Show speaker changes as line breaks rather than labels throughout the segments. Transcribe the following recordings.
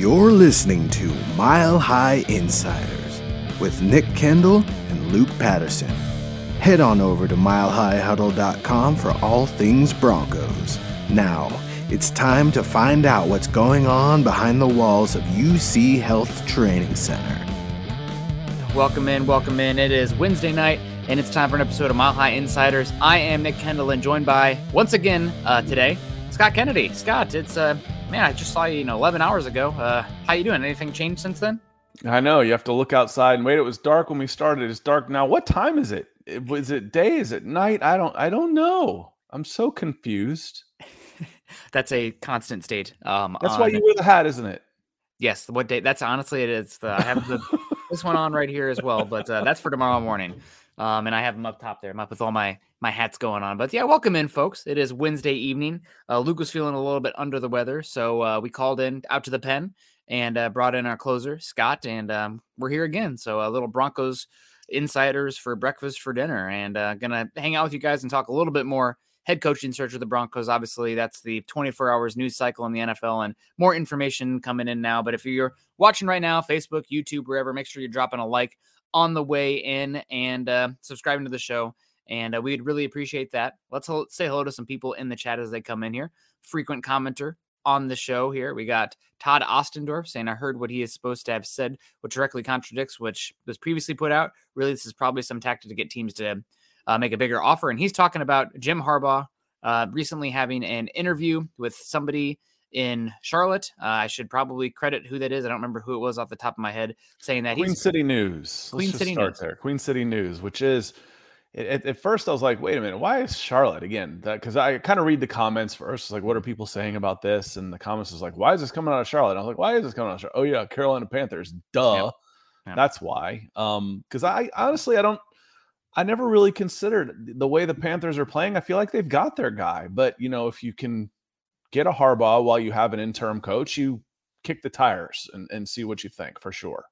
You're listening to Mile High Insiders with Nick Kendall and Luke Patterson. Head on over to milehighhuddle.com for all things Broncos. Now, it's time to find out what's going on behind the walls of UC Health Training Center.
Welcome in, welcome in. It is Wednesday night, and it's time for an episode of Mile High Insiders. I am Nick Kendall, and joined by once again uh, today Scott Kennedy. Scott, it's uh, man, I just saw you, you know, 11 hours ago. Uh, how you doing? Anything changed since then?
I know you have to look outside and wait. It was dark when we started. It's dark now. What time is it? Was it day? Is it night? I don't. I don't know. I'm so confused.
That's a constant state. Um,
That's on, why you wear the hat, isn't it?
Yes. What day? That's honestly it is. The, I have the, this one on right here as well, but uh, that's for tomorrow morning. Um, and I have them up top there. I'm up with all my my hats going on. But yeah, welcome in, folks. It is Wednesday evening. Uh, Luke was feeling a little bit under the weather, so uh, we called in out to the pen and uh, brought in our closer Scott, and um, we're here again. So a little Broncos insiders for breakfast for dinner and uh, gonna hang out with you guys and talk a little bit more head coaching search of the Broncos. Obviously, that's the 24 hours news cycle in the NFL and more information coming in now. But if you're watching right now, Facebook, YouTube, wherever, make sure you're dropping a like on the way in and uh, subscribing to the show. And uh, we'd really appreciate that. Let's ho- say hello to some people in the chat as they come in here. Frequent commenter on the show here. We got Todd Ostendorf saying, I heard what he is supposed to have said, which directly contradicts which was previously put out. Really, this is probably some tactic to get teams to uh, make a bigger offer. And he's talking about Jim Harbaugh uh, recently having an interview with somebody in Charlotte. Uh, I should probably credit who that is. I don't remember who it was off the top of my head saying that
Queen City News.
Queen
Let's
City News.
there. Queen City News, which is at, at, first I was like, wait a minute, why is Charlotte again? Because I kind of read the comments first, like, what are people saying about this? And the comments is like, why is this coming out of Charlotte? And I was like, why is this coming out of Charlotte? Oh yeah, Carolina Panthers. Duh. Yep. Yep. That's why. Um, because I honestly I don't I never really considered the way the Panthers are playing. I feel like they've got their guy, but you know, if you can get a Harbaugh while you have an interim coach, you kick the tires and, and see what you think for sure.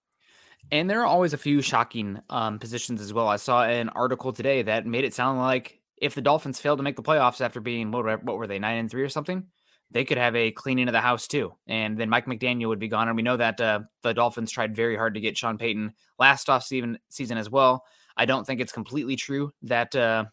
And there are always a few shocking um, positions as well. I saw an article today that made it sound like if the Dolphins failed to make the playoffs after being what, what were they nine and three or something, they could have a cleaning of the house too, and then Mike McDaniel would be gone. And we know that uh, the Dolphins tried very hard to get Sean Payton last off season season as well. I don't think it's completely true that uh,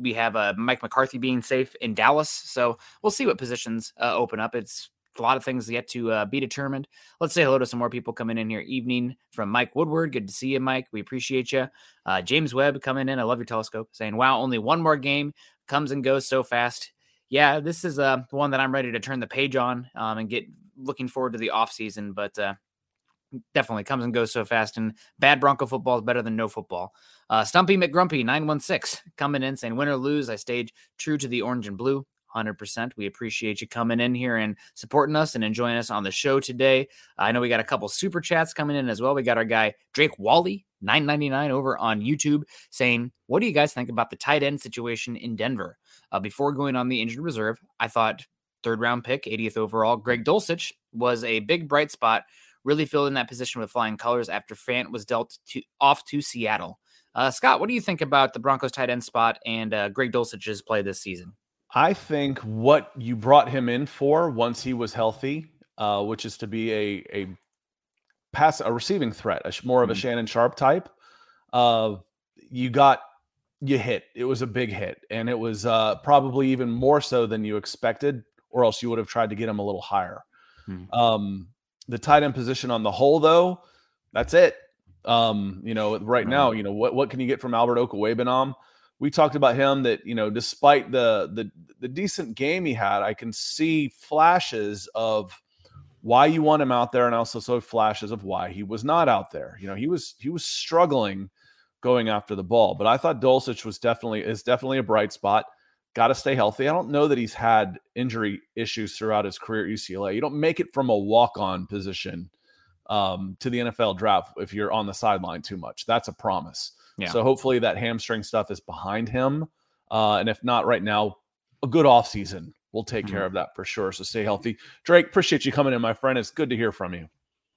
we have uh, Mike McCarthy being safe in Dallas. So we'll see what positions uh, open up. It's a lot of things yet to uh, be determined. Let's say hello to some more people coming in here. Evening from Mike Woodward. Good to see you, Mike. We appreciate you. Uh, James Webb coming in. I love your telescope. Saying, wow, only one more game comes and goes so fast. Yeah, this is uh, one that I'm ready to turn the page on um, and get looking forward to the off season. But uh, definitely comes and goes so fast. And bad Bronco football is better than no football. Uh, Stumpy McGrumpy 916 coming in saying, win or lose, I stayed true to the orange and blue. 100%. We appreciate you coming in here and supporting us and enjoying us on the show today. I know we got a couple super chats coming in as well. We got our guy Drake Wally 999 over on YouTube saying, What do you guys think about the tight end situation in Denver? Uh, before going on the injured reserve, I thought third round pick, 80th overall, Greg Dulcich was a big bright spot really filled in that position with flying colors after Fant was dealt to, off to Seattle. Uh, Scott, what do you think about the Broncos tight end spot and uh, Greg Dulcich's play this season?
I think what you brought him in for once he was healthy, uh, which is to be a a pass a receiving threat, a, more of a mm-hmm. Shannon Sharpe type. Uh, you got you hit. It was a big hit, and it was uh, probably even more so than you expected, or else you would have tried to get him a little higher. Hmm. Um, the tight end position on the whole, though, that's it. Um, you know, right now, you know what what can you get from Albert Okwuegbunam? We talked about him that you know, despite the the the decent game he had, I can see flashes of why you want him out there, and also so flashes of why he was not out there. You know, he was he was struggling going after the ball. But I thought Dulcich was definitely is definitely a bright spot. Got to stay healthy. I don't know that he's had injury issues throughout his career at UCLA. You don't make it from a walk-on position um, to the NFL draft if you're on the sideline too much. That's a promise. Yeah. So hopefully that hamstring stuff is behind him. Uh, and if not right now, a good offseason will take mm-hmm. care of that for sure. So stay healthy. Drake, appreciate you coming in, my friend. It's good to hear from you.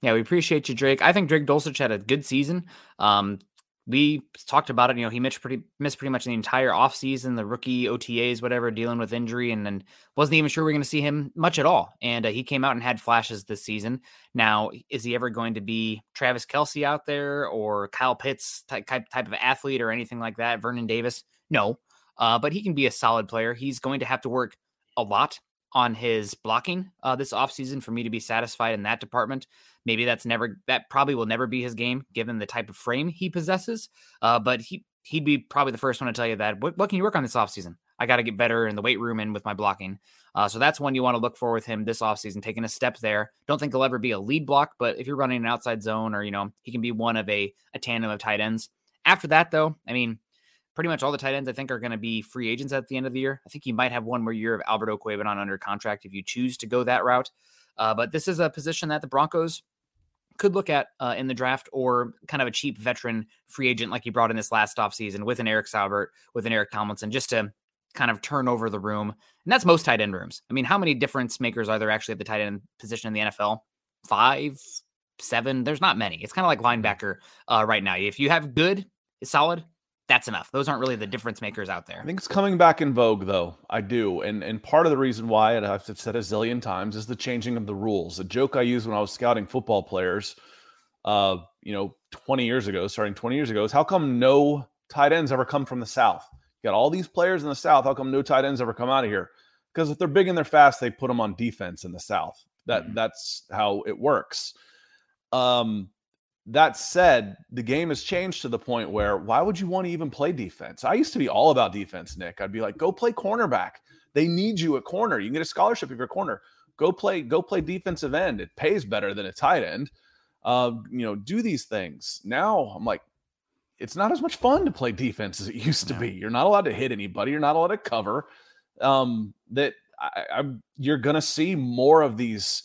Yeah, we appreciate you, Drake. I think Drake Dulcich had a good season. Um, we talked about it. You know, he missed pretty missed pretty much the entire offseason, the rookie OTAs, whatever, dealing with injury, and then wasn't even sure we are going to see him much at all. And uh, he came out and had flashes this season. Now, is he ever going to be Travis Kelce out there or Kyle Pitts type type, type of athlete or anything like that? Vernon Davis? No, uh, but he can be a solid player. He's going to have to work a lot on his blocking uh, this offseason for me to be satisfied in that department. Maybe that's never that probably will never be his game given the type of frame he possesses. Uh, but he he'd be probably the first one to tell you that. What, what can you work on this offseason? I got to get better in the weight room and with my blocking. Uh, so that's one you want to look for with him this offseason, taking a step there. Don't think he'll ever be a lead block, but if you're running an outside zone or, you know, he can be one of a, a tandem of tight ends. After that, though, I mean, pretty much all the tight ends I think are going to be free agents at the end of the year. I think you might have one more year of Albert Okwuegbunam under contract if you choose to go that route. Uh, but this is a position that the Broncos could look at uh, in the draft or kind of a cheap veteran free agent like he brought in this last offseason with an Eric Saubert, with an Eric Tomlinson, just to kind of turn over the room. And that's most tight end rooms. I mean, how many difference makers are there actually at the tight end position in the NFL? Five, seven. There's not many. It's kind of like mm-hmm. linebacker uh, right now. If you have good, solid, that's enough. Those aren't really the difference makers out there.
I think it's coming back in vogue, though. I do, and and part of the reason why, and I've said a zillion times, is the changing of the rules. A joke I used when I was scouting football players, uh, you know, 20 years ago, starting 20 years ago, is how come no tight ends ever come from the South? You got all these players in the South. How come no tight ends ever come out of here? Because if they're big and they're fast, they put them on defense in the South. That mm-hmm. that's how it works. Um, that said, the game has changed to the point where why would you want to even play defense? I used to be all about defense, Nick. I'd be like, go play cornerback. They need you at corner. You can get a scholarship if you're a corner. Go play, go play defensive end. It pays better than a tight end. Uh, you know, do these things. Now I'm like, it's not as much fun to play defense as it used to be. You're not allowed to hit anybody. You're not allowed to cover. Um, that I, I'm, you're gonna see more of these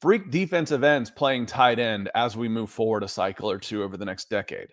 freak defensive ends playing tight end as we move forward a cycle or two over the next decade.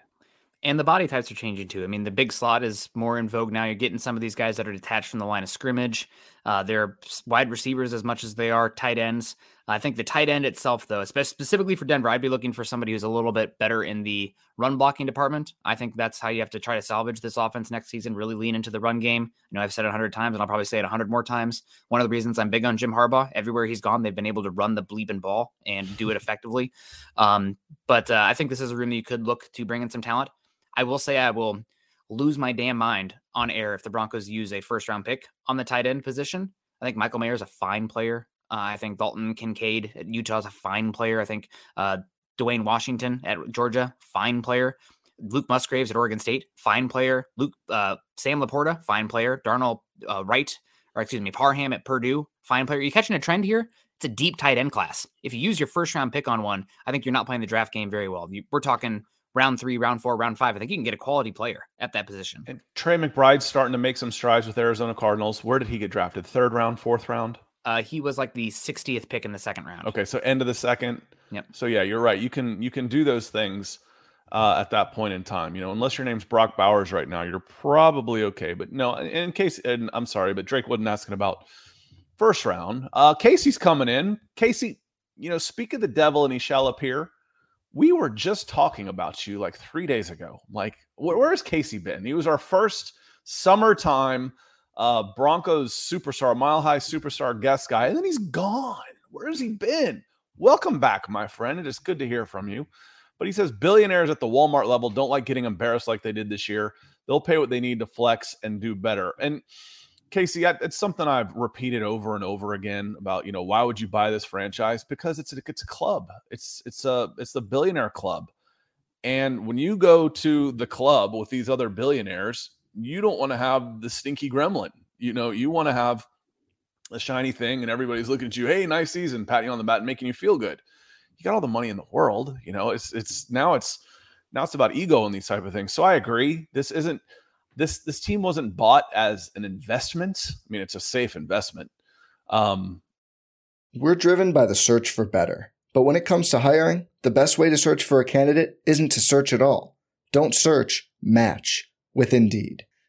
And the body types are changing too. I mean, the big slot is more in vogue now. You're getting some of these guys that are detached from the line of scrimmage. Uh, they're wide receivers as much as they are tight ends. I think the tight end itself, though, specifically for Denver, I'd be looking for somebody who's a little bit better in the run blocking department. I think that's how you have to try to salvage this offense next season. Really lean into the run game. You know, I've said it a hundred times, and I'll probably say it a hundred more times. One of the reasons I'm big on Jim Harbaugh, everywhere he's gone, they've been able to run the bleeping ball and do it effectively. Um, but uh, I think this is a room that you could look to bring in some talent. I will say I will lose my damn mind on air if the Broncos use a first round pick on the tight end position. I think Michael Mayer is a fine player. Uh, I think Dalton Kincaid at Utah is a fine player. I think uh, Dwayne Washington at Georgia, fine player. Luke Musgraves at Oregon State, fine player. Luke uh, Sam LaPorta, fine player. Darnell uh, Wright, or excuse me, Parham at Purdue, fine player. Are you catching a trend here? It's a deep tight end class. If you use your first round pick on one, I think you're not playing the draft game very well. You, we're talking round three, round four, round five. I think you can get a quality player at that position.
And Trey McBride's starting to make some strides with Arizona Cardinals. Where did he get drafted? Third round, fourth round?
Uh, he was like the 60th pick in the second round.
Okay, so end of the second.
Yep.
So yeah, you're right. You can you can do those things uh, at that point in time. You know, unless your name's Brock Bowers right now, you're probably okay. But no, in case, and I'm sorry, but Drake wasn't asking about first round. Uh, Casey's coming in. Casey, you know, speak of the devil and he shall appear. We were just talking about you like three days ago. Like, where, where has Casey been? He was our first summertime uh, Broncos superstar, mile high superstar guest guy, and then he's gone. Where has he been? Welcome back, my friend. It is good to hear from you. But he says billionaires at the Walmart level don't like getting embarrassed like they did this year. They'll pay what they need to flex and do better. And Casey, it's something I've repeated over and over again about you know why would you buy this franchise? Because it's a, it's a club. It's it's a it's the billionaire club. And when you go to the club with these other billionaires, you don't want to have the stinky gremlin. You know, you want to have a shiny thing and everybody's looking at you, hey, nice season, patting you on the back and making you feel good. You got all the money in the world, you know. It's it's now it's now it's about ego and these type of things. So I agree. This isn't this this team wasn't bought as an investment. I mean, it's a safe investment. Um
We're driven by the search for better. But when it comes to hiring, the best way to search for a candidate isn't to search at all. Don't search, match with Indeed.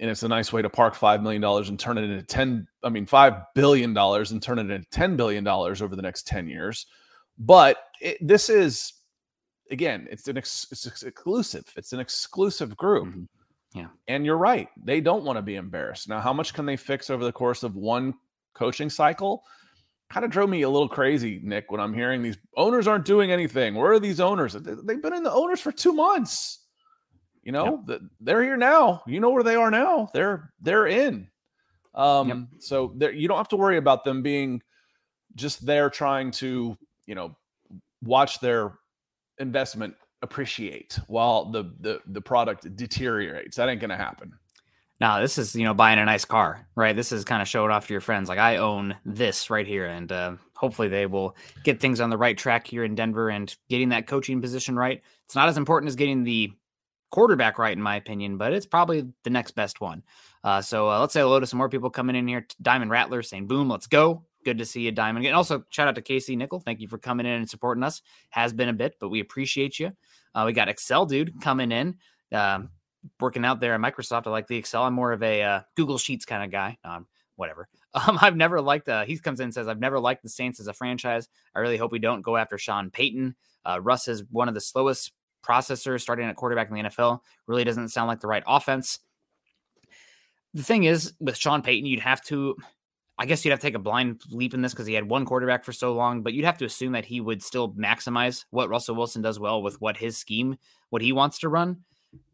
and it's a nice way to park five million dollars and turn it into ten. I mean, five billion dollars and turn it into ten billion dollars over the next ten years. But it, this is, again, it's an ex, it's exclusive. It's an exclusive group. Mm-hmm.
Yeah,
and you're right. They don't want to be embarrassed. Now, how much can they fix over the course of one coaching cycle? Kind of drove me a little crazy, Nick, when I'm hearing these owners aren't doing anything. Where are these owners? They've been in the owners for two months. You know, yep. they're here now. You know where they are now. They're they're in. Um, yep. so you don't have to worry about them being just there trying to, you know, watch their investment appreciate while the the the product deteriorates. That ain't gonna happen.
Now, this is you know buying a nice car, right? This is kind of showing off to your friends. Like I own this right here, and uh, hopefully they will get things on the right track here in Denver and getting that coaching position right. It's not as important as getting the quarterback right, in my opinion, but it's probably the next best one. Uh, so uh, let's say hello to some more people coming in here. Diamond Rattler saying, boom, let's go. Good to see you, Diamond. And also, shout out to Casey Nickel. Thank you for coming in and supporting us. Has been a bit, but we appreciate you. Uh, we got Excel Dude coming in, um, working out there at Microsoft. I like the Excel. I'm more of a uh, Google Sheets kind of guy. Um, whatever. Um, I've never liked, uh, he comes in and says, I've never liked the Saints as a franchise. I really hope we don't go after Sean Payton. Uh, Russ is one of the slowest processor starting at quarterback in the NFL really doesn't sound like the right offense. The thing is, with Sean Payton, you'd have to, I guess you'd have to take a blind leap in this because he had one quarterback for so long, but you'd have to assume that he would still maximize what Russell Wilson does well with what his scheme, what he wants to run.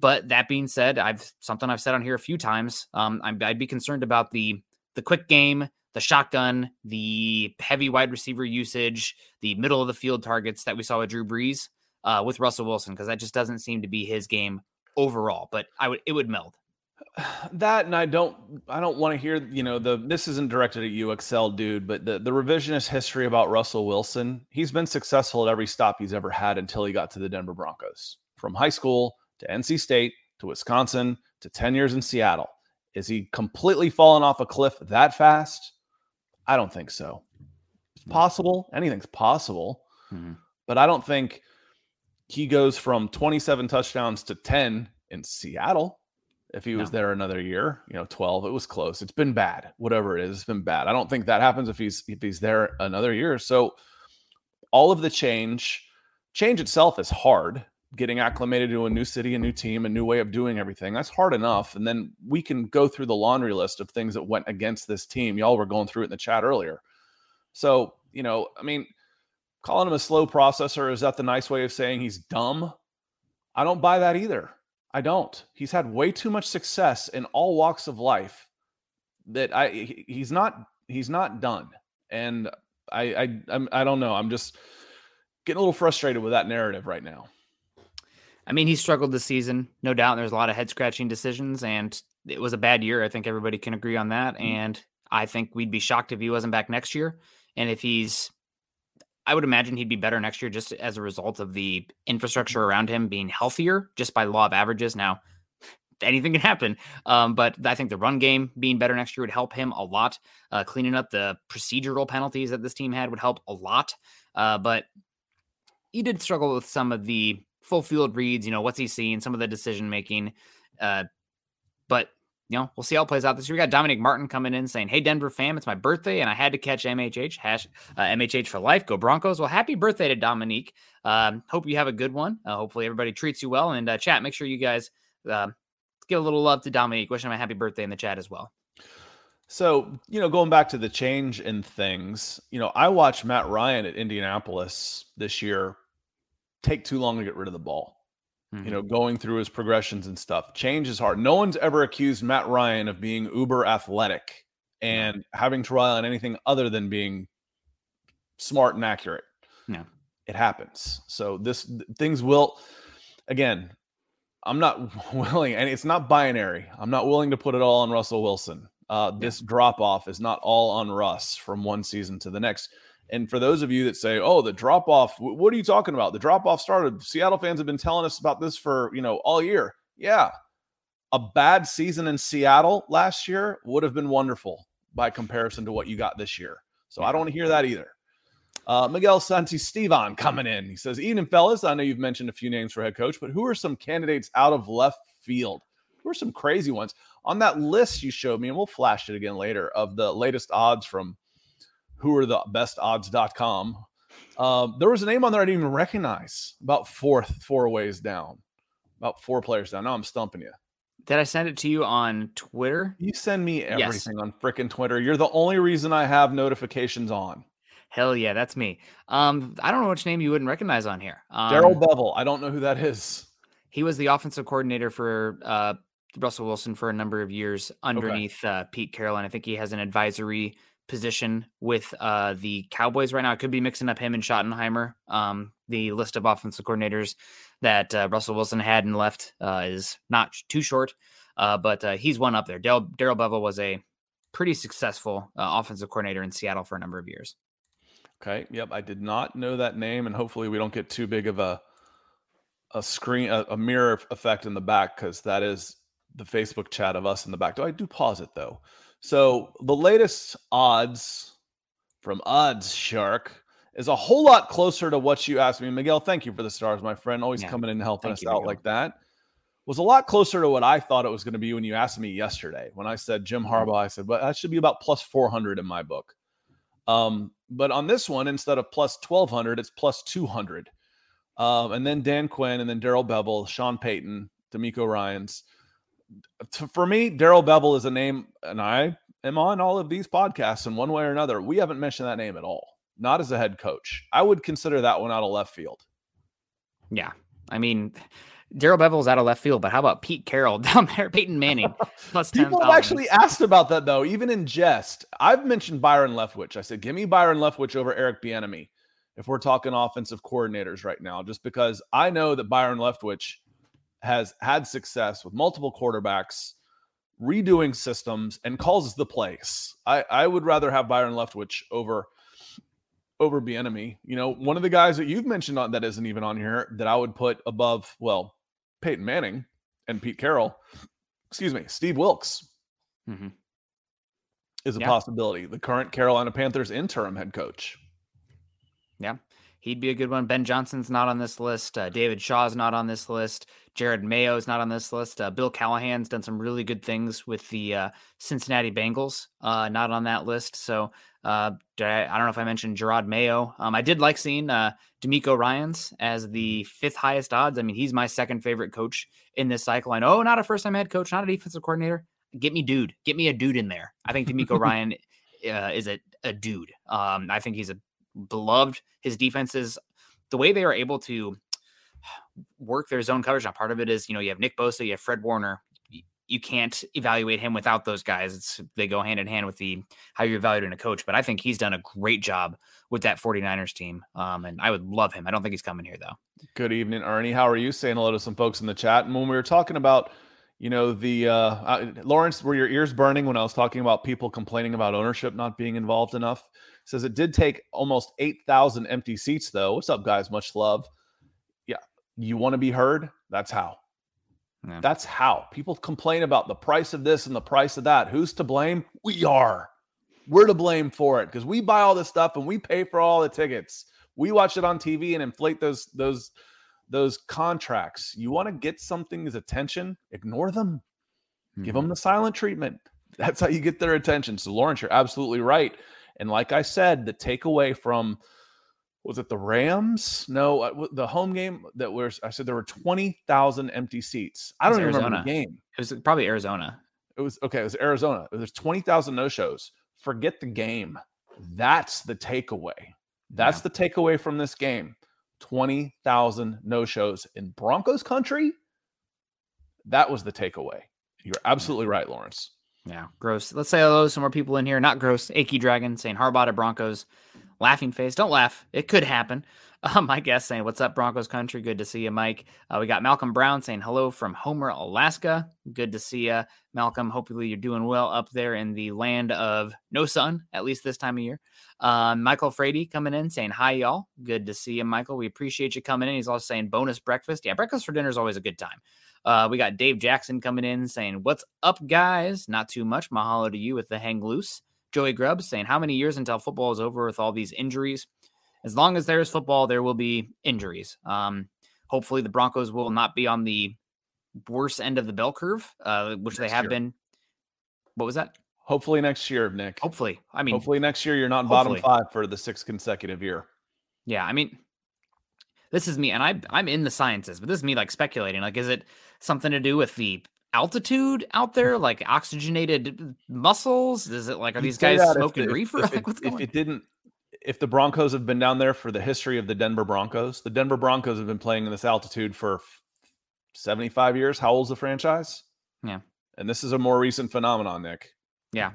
But that being said, I've something I've said on here a few times. Um, i would be concerned about the the quick game, the shotgun, the heavy wide receiver usage, the middle of the field targets that we saw with Drew Brees uh, with Russell Wilson because that just doesn't seem to be his game overall. But I would it would meld.
That and i don't i don't want to hear you know the this isn't directed at you excel dude but the, the revisionist history about russell wilson he's been successful at every stop he's ever had until he got to the denver broncos. From high school to nc state to wisconsin to 10 years in seattle. Is he completely fallen off a cliff that fast? I don't think so. It's possible anything's possible mm-hmm. but i don't think he goes from 27 touchdowns to 10 in Seattle. If he was no. there another year, you know, 12, it was close. It's been bad. Whatever it is, it's been bad. I don't think that happens if he's if he's there another year. So all of the change, change itself is hard. Getting acclimated to a new city, a new team, a new way of doing everything. That's hard enough. And then we can go through the laundry list of things that went against this team. Y'all were going through it in the chat earlier. So, you know, I mean, calling him a slow processor is that the nice way of saying he's dumb? I don't buy that either. I don't. He's had way too much success in all walks of life that i he's not he's not done. And i i I'm, i don't know. I'm just getting a little frustrated with that narrative right now.
I mean he struggled this season no doubt there's a lot of head scratching decisions and it was a bad year. I think everybody can agree on that mm-hmm. and i think we'd be shocked if he wasn't back next year. And if he's, I would imagine he'd be better next year just as a result of the infrastructure around him being healthier just by law of averages. Now, anything can happen. Um, but I think the run game being better next year would help him a lot. Uh, cleaning up the procedural penalties that this team had would help a lot. Uh, but he did struggle with some of the full field reads. You know, what's he seeing? Some of the decision making. Uh, but you know, we'll see how it plays out this year. We got Dominic Martin coming in saying, "Hey Denver fam, it's my birthday and I had to catch MHH hash uh, MHH for life. Go Broncos!" Well, happy birthday to Dominique. Um, hope you have a good one. Uh, hopefully everybody treats you well. And uh, chat, make sure you guys uh, give a little love to Dominique. Wish him a happy birthday in the chat as well.
So, you know, going back to the change in things, you know, I watched Matt Ryan at Indianapolis this year take too long to get rid of the ball. Mm-hmm. You know, going through his progressions and stuff. Change is hard. No one's ever accused Matt Ryan of being uber athletic and having to rely on anything other than being smart and accurate.
Yeah.
It happens. So this things will again, I'm not willing, and it's not binary. I'm not willing to put it all on Russell Wilson. Uh, this yeah. drop off is not all on Russ from one season to the next. And for those of you that say, "Oh, the drop off," what are you talking about? The drop off started. Seattle fans have been telling us about this for you know all year. Yeah, a bad season in Seattle last year would have been wonderful by comparison to what you got this year. So I don't want to hear that either. Uh, Miguel Santi Stevan coming in. He says, Evening, fellas. I know you've mentioned a few names for head coach, but who are some candidates out of left field? Who are some crazy ones? On that list you showed me, and we'll flash it again later, of the latest odds from who are the best odds.com. Um, there was a name on there I didn't even recognize about fourth, four ways down, about four players down. Now I'm stumping you.
Did I send it to you on Twitter?
You send me everything yes. on freaking Twitter. You're the only reason I have notifications on.
Hell yeah, that's me. Um, I don't know which name you wouldn't recognize on here. Um,
Darrell Bevell. I don't know who that is.
He was the offensive coordinator for uh, Russell Wilson for a number of years underneath okay. uh, Pete Carroll, and I think he has an advisory position with uh, the Cowboys right now. I could be mixing up him and Schottenheimer. Um, the list of offensive coordinators that uh, Russell Wilson had and left uh, is not too short, uh, but uh, he's one up there. Darrell Bevell was a pretty successful uh, offensive coordinator in Seattle for a number of years.
Okay. Yep. I did not know that name, and hopefully we don't get too big of a a screen a, a mirror effect in the back because that is the Facebook chat of us in the back. Do I do pause it though? So the latest odds from Odds Shark is a whole lot closer to what you asked me. Miguel, thank you for the stars, my friend. Always yeah. coming in and helping thank us you, out Miguel. like that. Was a lot closer to what I thought it was going to be when you asked me yesterday. When I said Jim mm-hmm. Harbaugh, I said, but that should be about plus 400 in my book. Um, but on this one, instead of plus 1200, it's plus 200. Um, and then Dan Quinn, and then Darrell Bevell, Sean Payton, DeMeco Ryans. For me, Darrell Bevell is a name, and I am on all of these podcasts in one way or another. We haven't mentioned that name at all, not as a head coach. I would consider that one out of left field.
Yeah. I mean, Darrell Bevell's out of left field, but how about Pete Carroll down there? Peyton Manning plus
People
10,
have actually asked about that though, even in jest. I've mentioned Byron Leftwich. I said, give me Byron Leftwich over Eric Bieniemy if we're talking offensive coordinators right now, just because I know that Byron Leftwich has had success with multiple quarterbacks, redoing systems, and calls the plays. I, I would rather have Byron Leftwich over over Bieniemy. You know, one of the guys that you've mentioned on that isn't even on here that I would put above, well, Peyton Manning and Pete Carroll, excuse me, Steve Wilks mm-hmm. is a yeah. possibility. The current Carolina Panthers interim head coach.
Yeah, he'd be a good one. Ben Johnson's not on this list. Uh, David Shaw's not on this list. Jerod Mayo's not on this list. Uh, Bill Callahan's done some really good things with the uh, Cincinnati Bengals, uh, not on that list. So uh, I, I, don't know if I mentioned Jerod Mayo. Um, I did like seeing uh, DeMeco Ryans as the fifth highest odds. I mean, he's my second favorite coach in this cycle. I know not a first time head coach, not a defensive coordinator. Get me dude. Get me a dude in there. I think DeMeco Ryan uh, is a, a dude. Um, I think he's a beloved. His defenses, the way they are able to work their zone coverage. Now, part of it is, you know, you have Nick Bosa, you have Fred Warner, you can't evaluate him without those guys. It's they go hand in hand with the how you're evaluating a coach. But I think he's done a great job with that 49ers team. Um, and I would love him. I don't think he's coming here though.
Good evening, Ernie. How are you? Saying hello to some folks in the chat. And when we were talking about, you know, the uh, uh Lawrence, were your ears burning when I was talking about people complaining about ownership not being involved enough? Says it did take almost 8,000 empty seats, though. What's up, guys? Much love. Yeah. You want to be heard? That's how. Yeah. That's how. People complain about the price of this and the price of that. Who's to blame? We are. We're to blame for it because we buy all this stuff and we pay for all the tickets. We watch it on TV and inflate those those those contracts. You want to get something's attention, ignore them. Mm-hmm. Give them the silent treatment. That's how you get their attention. So Lawrence, you're absolutely right. And like I said, the takeaway from was it the Rams? No, uh, the home game that was. I said there were twenty thousand empty seats. I don't even Arizona. remember the game.
It was probably Arizona.
It was okay. It was Arizona. There's twenty thousand no shows. Forget the game. That's the takeaway. That's yeah. the takeaway from this game. Twenty thousand no shows in Broncos country. That was the takeaway. You're absolutely right, Lawrence.
Yeah, gross. Let's say hello to some more people in here. Not gross. Achy Dragon saying Harbaugh to Broncos. Laughing face. Don't laugh. It could happen. My guest saying, What's up, Broncos country? Good to see you, Mike. Uh, we got Malcolm Brown saying hello from Homer, Alaska. Good to see you, Malcolm. Hopefully, you're doing well up there in the land of no sun, at least this time of year. Uh, Michael Frady coming in saying, Hi, y'all. Good to see you, Michael. We appreciate you coming in. He's also saying, Bonus breakfast. Yeah, breakfast for dinner is always a good time. Uh, we got Dave Jackson coming in saying, What's up, guys? Not too much. Mahalo to you with the hang loose. Joey Grubbs saying, How many years until football is over with all these injuries? As long as there is football, there will be injuries. Um, hopefully, the Broncos will not be on the worst end of the bell curve, uh, which next they have year. been. What was that?
Hopefully next year, Nick.
Hopefully, I mean,
hopefully next year you're not bottom five for the sixth consecutive year.
Yeah, I mean, this is me, and I I'm in the sciences, but this is me like speculating. Like, is it something to do with the altitude out there, like oxygenated muscles? Is it like are these guys smoking if, reefer?
If,
like,
what's if it didn't, if the Broncos have been down there for the history of the Denver Broncos, the Denver Broncos have been playing in this altitude for 75 years. How old's the franchise?
Yeah.
And this is a more recent phenomenon, Nick.
Yeah.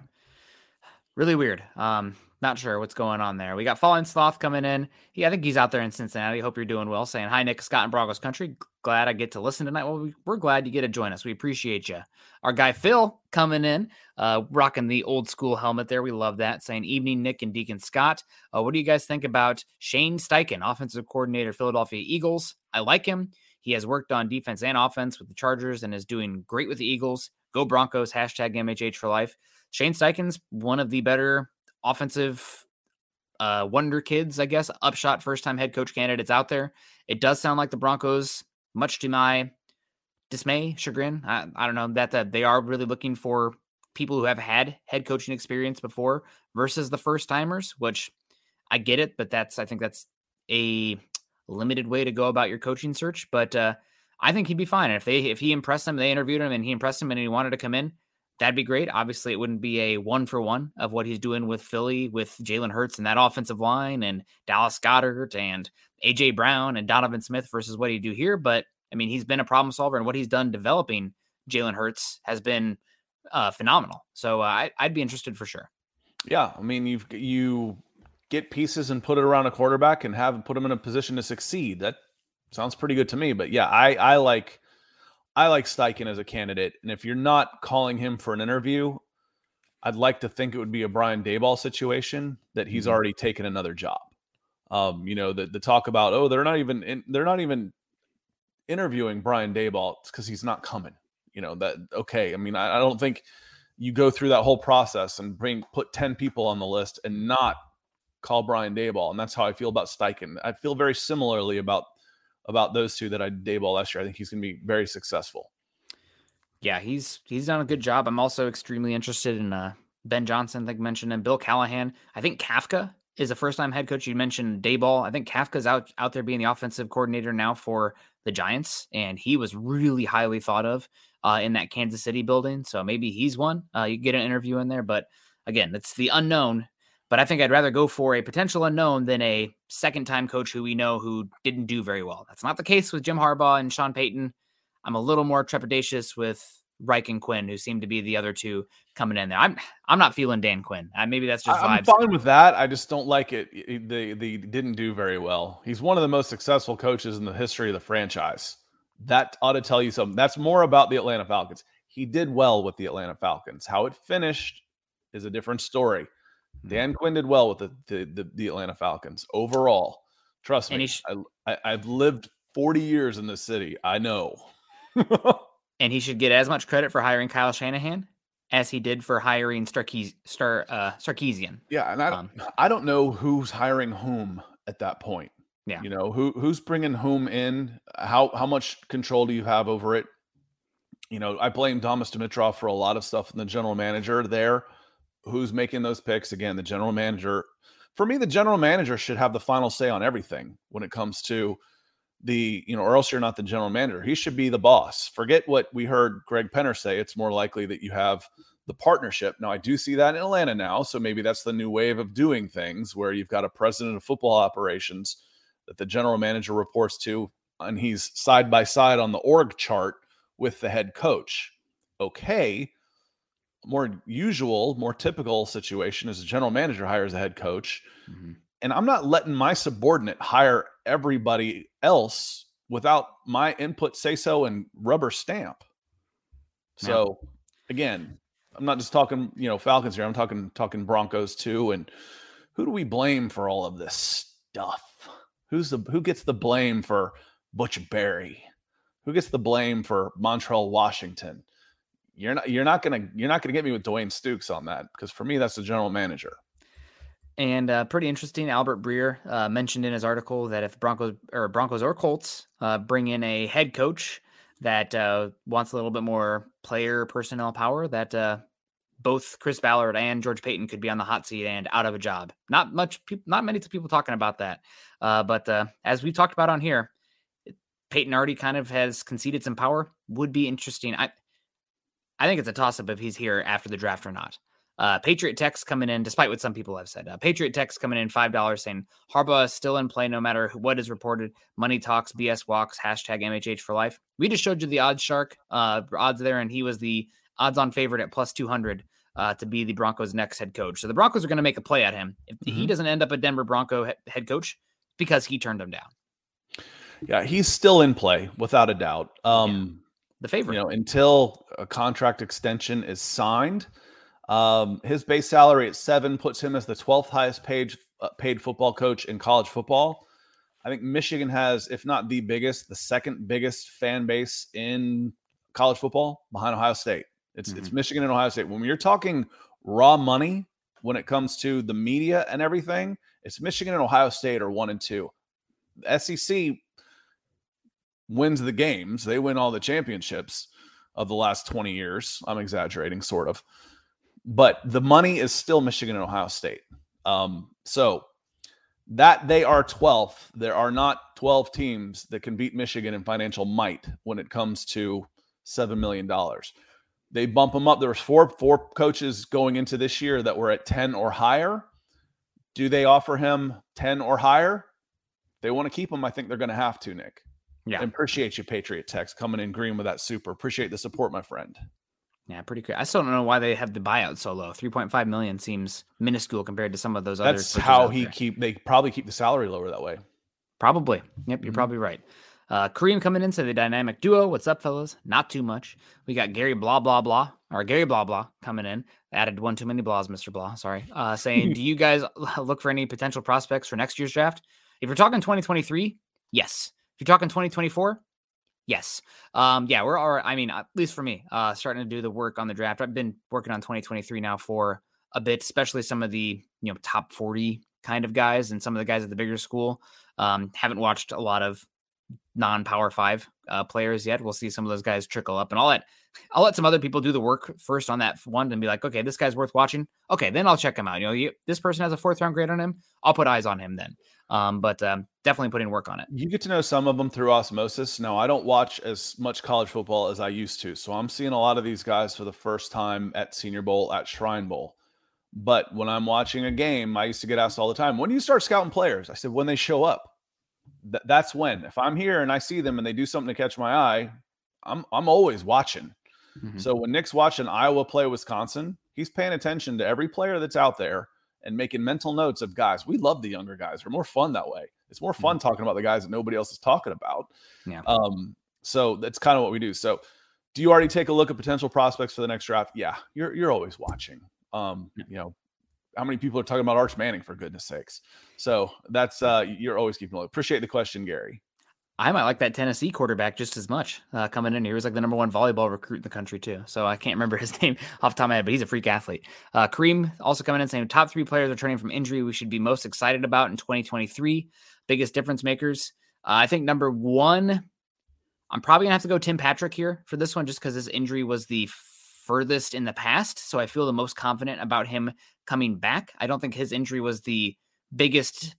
Really weird. Um, not sure what's going on there. We got Fallen Sloth coming in. Yeah, I think he's out there in Cincinnati. Hope you're doing well. Saying hi, Nick Scott and Broncos Country. Glad I get to listen tonight. Well, we're glad you get to join us. We appreciate you. Our guy Phil coming in, uh, rocking the old school helmet there. We love that. Saying evening, Nick and Deacon Scott. Uh, what do you guys think about Shane Steichen, offensive coordinator, Philadelphia Eagles? I like him. He has worked on defense and offense with the Chargers and is doing great with the Eagles. Go Broncos. Hashtag MHH for life. Shane Steichen's one of the better offensive uh, wonder kids, I guess, upshot first time head coach candidates out there. It does sound like the Broncos, much to my dismay, chagrin. I, I don't know that that they are really looking for people who have had head coaching experience before versus the first timers, which I get it, but that's I think that's a limited way to go about your coaching search. But uh, I think he'd be fine. And if they if he impressed them, they interviewed him and he impressed him and he wanted to come in, that'd be great. Obviously, it wouldn't be a one for one of what he's doing with Philly, with Jalen Hurts and that offensive line, and Dallas Goedert and AJ Brown and Donovan Smith versus what he do here. But I mean, he's been a problem solver, and what he's done developing Jalen Hurts has been uh, phenomenal. So uh, I, I'd be interested for sure.
Yeah, I mean, you've you get pieces and put it around a quarterback and have put him in a position to succeed. That sounds pretty good to me. But yeah, I I like I like Steichen as a candidate, and if you're not calling him for an interview, I'd like to think it would be a Brian Daboll situation that he's mm-hmm. already taken another job. Um, you know, the the talk about oh they're not even in, they're not even interviewing Brian Daboll because he's not coming. You know that okay. I mean, I, I don't think you go through that whole process and bring put ten people on the list and not call Brian Daboll, and that's how I feel about Steichen. I feel very similarly about about those two that I Daboll last year. I think he's going to be very successful.
Yeah, he's he's done a good job. I'm also extremely interested in uh, Ben Johnson. I think mentioned and Bill Callahan. I think Kafka is a first time head coach. You mentioned Daboll. I think Kafka's out out there being the offensive coordinator now for the Giants, and he was really highly thought of uh, in that Kansas City building. So maybe he's one. Uh, you get an interview in there, but again, it's the unknown but I think I'd rather go for a potential unknown than a second time coach who we know who didn't do very well. That's not the case with Jim Harbaugh and Sean Payton. I'm a little more trepidatious with Reich and Quinn, who seem to be the other two coming in there. I'm I'm not feeling Dan Quinn. Uh, maybe that's just vibes. I'm
fine with that. I just don't like it. They they didn't do very well. He's one of the most successful coaches in the history of the franchise. That ought to tell you something. That's more about the Atlanta Falcons. He did well with the Atlanta Falcons. How it finished is a different story. Dan Quinn did well with the the, the, the Atlanta Falcons overall. Trust me,
sh-
I, I, I've lived 40 years in this city. I know.
And he should get as much credit for hiring Kyle Shanahan as he did for hiring Starkees, Star uh, Sarkisian.
yeah, and I don't,
Um,
I don't know who's hiring whom at that point.
Yeah.
you know who who's bringing whom in. How how much control do you have over it? You know, I blame Thomas Dimitroff for a lot of stuff, and the general manager there, who's making those picks. Again, the general manager. For me, the general manager should have the final say on everything when it comes to the you know, or else you're not the general manager. He should be the boss. Forget what we heard Greg Penner say. It's more likely that you have the partnership. Now, I do see that in Atlanta now, so maybe that's the new wave of doing things where you've got a president of football operations that the general manager reports to, and he's side by side on the org chart with the head coach. Okay. More usual, more typical situation is a general manager hires a head coach mm-hmm. and I'm not letting my subordinate hire everybody else without my input, say so, and rubber stamp.
Yeah.
So again, I'm not just talking, you know, Falcons here. I'm talking talking Broncos too. And who do we blame for all of this stuff? Who's the who gets the blame for Butch Barry? Who gets the blame for Montreal Washington? You're not you're not gonna you're not gonna get me with Dwayne Stukes on that because for me that's the general manager.
And uh, pretty interesting. Albert Breer uh, mentioned in his article that if Broncos or Broncos or Colts uh, bring in a head coach that uh, wants a little bit more player personnel power, that uh, both Chris Ballard and George Paton could be on the hot seat and out of a job. Not much, peop not many people talking about that. Uh, but as we've talked about on here, Paton already kind of has conceded some power. Would be interesting. I, I think it's a toss up if he's here after the draft or not. Uh, Patriot Tech's coming in, despite what some people have said. Uh, Patriot Tech's coming in five dollars, saying Harbaugh is still in play no matter what is reported. Money talks, BS walks, hashtag MHH for life. We just showed you the odds shark uh, odds there, and he was the odds-on favorite at plus two hundred uh, to be the Broncos' next head coach. So the Broncos are going to make a play at him if he
Mhm.
doesn't end up a Denver Bronco he- head coach because he turned him down.
Yeah, he's still in play without a doubt. Um,
The favorite.
you know, until a contract extension is signed, um, his base salary at seven puts him as the 12th highest paid uh, paid football coach in college football. I think Michigan has, if not the biggest, the second biggest fan base in college football behind Ohio State. It's it's Michigan and Ohio State. When you're talking raw money, when it comes to the media and everything, it's Michigan and Ohio State are one and two. The SEC wins the games. They win all the championships of the last 20 years. I'm exaggerating, sort of. But the money is still Michigan and Ohio State. Um, so that they are 12th, there are not 12 teams that can beat Michigan in financial might when it comes to $7 million. They bump them up. There was four four coaches going into this year that were at 10 or higher. Do they offer him 10 or higher? They want to keep him. I think they're going to have to, Nick.
Yeah.
And appreciate you, Patriot Text, coming in green with that super. Appreciate the support, my friend.
Yeah, pretty cool. I still don't know why they have the buyout so low. Three point five million seems minuscule compared to some of those other.
That's how he
there.
keep. They probably keep the salary lower that way.
Probably. Yep, you're
Mhm.
probably right. Uh, Kareem coming into the dynamic duo. What's up, fellas? Not too much. We got Gary blah blah blah or Gary blah blah coming in. Added one too many blahs, Mister Blah. Sorry. Uh, saying, do you guys look for any potential prospects for next year's draft? If you're talking 2023, yes. You're talking 2024, yes. Um, yeah, we're all. I mean, at least for me, uh, starting to do the work on the draft. I've been working on 2023 now for a bit, especially some of the you know top 40 kind of guys and some of the guys at the bigger school. Um, haven't watched a lot of non-power five uh, players yet. We'll see some of those guys trickle up, and I'll let I'll let some other people do the work first on that one and be like, okay, this guy's worth watching. Okay, then I'll check him out. You know, you, this person has a fourth round grade on him. I'll put eyes on him then. Um, but um, definitely putting work on it.
You get to know some of them through osmosis. Now, I don't watch as much college football as I used to, so I'm seeing a lot of these guys for the first time at Senior Bowl, at Shrine Bowl. But when I'm watching a game, I used to get asked all the time, "When do you start scouting players?" I said, "When they show up." Th- that's when. If I'm here and I see them and they do something to catch my eye, I'm I'm always watching.
Mhm.
So when Nick's watching Iowa play Wisconsin, he's paying attention to every player that's out there and making mental notes of guys. We love the younger guys. They're more fun that way. It's more fun talking about the guys that nobody else is talking about.
Yeah.
Um, so that's kind of what we do. So do you already take a look at potential prospects for the next draft? Yeah, you're you're always watching. Um, you know, how many people are talking about Arch Manning for goodness sakes. So that's uh, you're always keeping low. Appreciate the question, Gary.
I might like that Tennessee quarterback just as much uh, coming in here. He was like the number one volleyball recruit in the country too. So I can't remember his name off the top of my head, but he's a freak athlete. Uh, Kareem also coming in saying top three players returning from injury we should be most excited about in 2023. Biggest difference makers. Uh, I think number one, I'm probably gonna have to go Tim Patrick here for this one, just because his injury was the furthest in the past. So I feel the most confident about him coming back. I don't think his injury was the biggest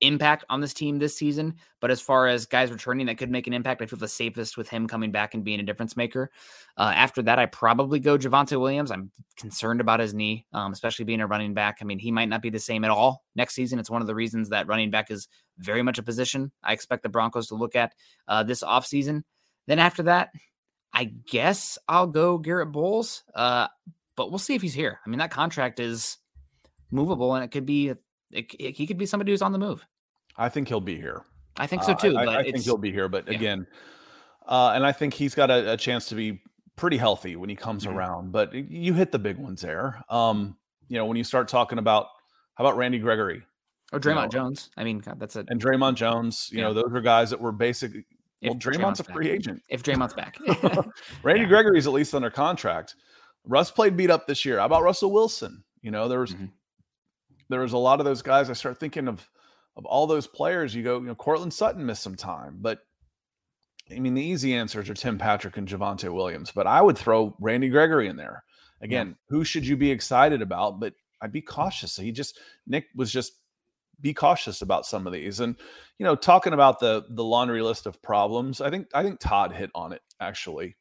impact on this team this season. But as far as guys returning that could make an impact, I feel the safest with him coming back and being a difference maker. Uh, after that, I probably go Javonte Williams. I'm concerned about his knee, um, especially being a running back. I mean, he might not be the same at all next season. It's one of the reasons that running back is very much a position I expect the Broncos to look at uh, this offseason. Then after that, I guess I'll go Garett Bolles, uh, but we'll see if he's here. I mean, that contract is movable and it could be it, it, he could be somebody who's on the move.
I think he'll be here.
I think so uh, too.
Uh,
I,
I think he'll be here, but yeah. again, uh, and I think he's got a, a, chance to be pretty healthy when he comes mm-hmm. around. But you hit the big ones there. Um, you know, when you start talking about how about Randy Gregory
or Dre'Mont you know, Jones? I mean, God, that's a
and Dre'Mont Jones. You yeah. know, those are guys that were basically. If well, Dre'Mont's, Dre'Mont's a free back. agent.
If Dre'Mont's back,
Randy yeah. Gregory's at least under contract. Russ played beat up this year. How about Russell Wilson? You know, there was mm-hmm there was a lot of those guys. I start thinking of of all those players. You go, you know, Courtland Sutton missed some time, but I mean, the easy answers are Tim Patrick and Javonte Williams. But I would throw Randy Gregory in there. Again, yeah. who should you be excited about? But I'd be cautious. He just Nick was just be cautious about some of these. And you know, talking about the the laundry list of problems, I think I think Todd hit on it actually.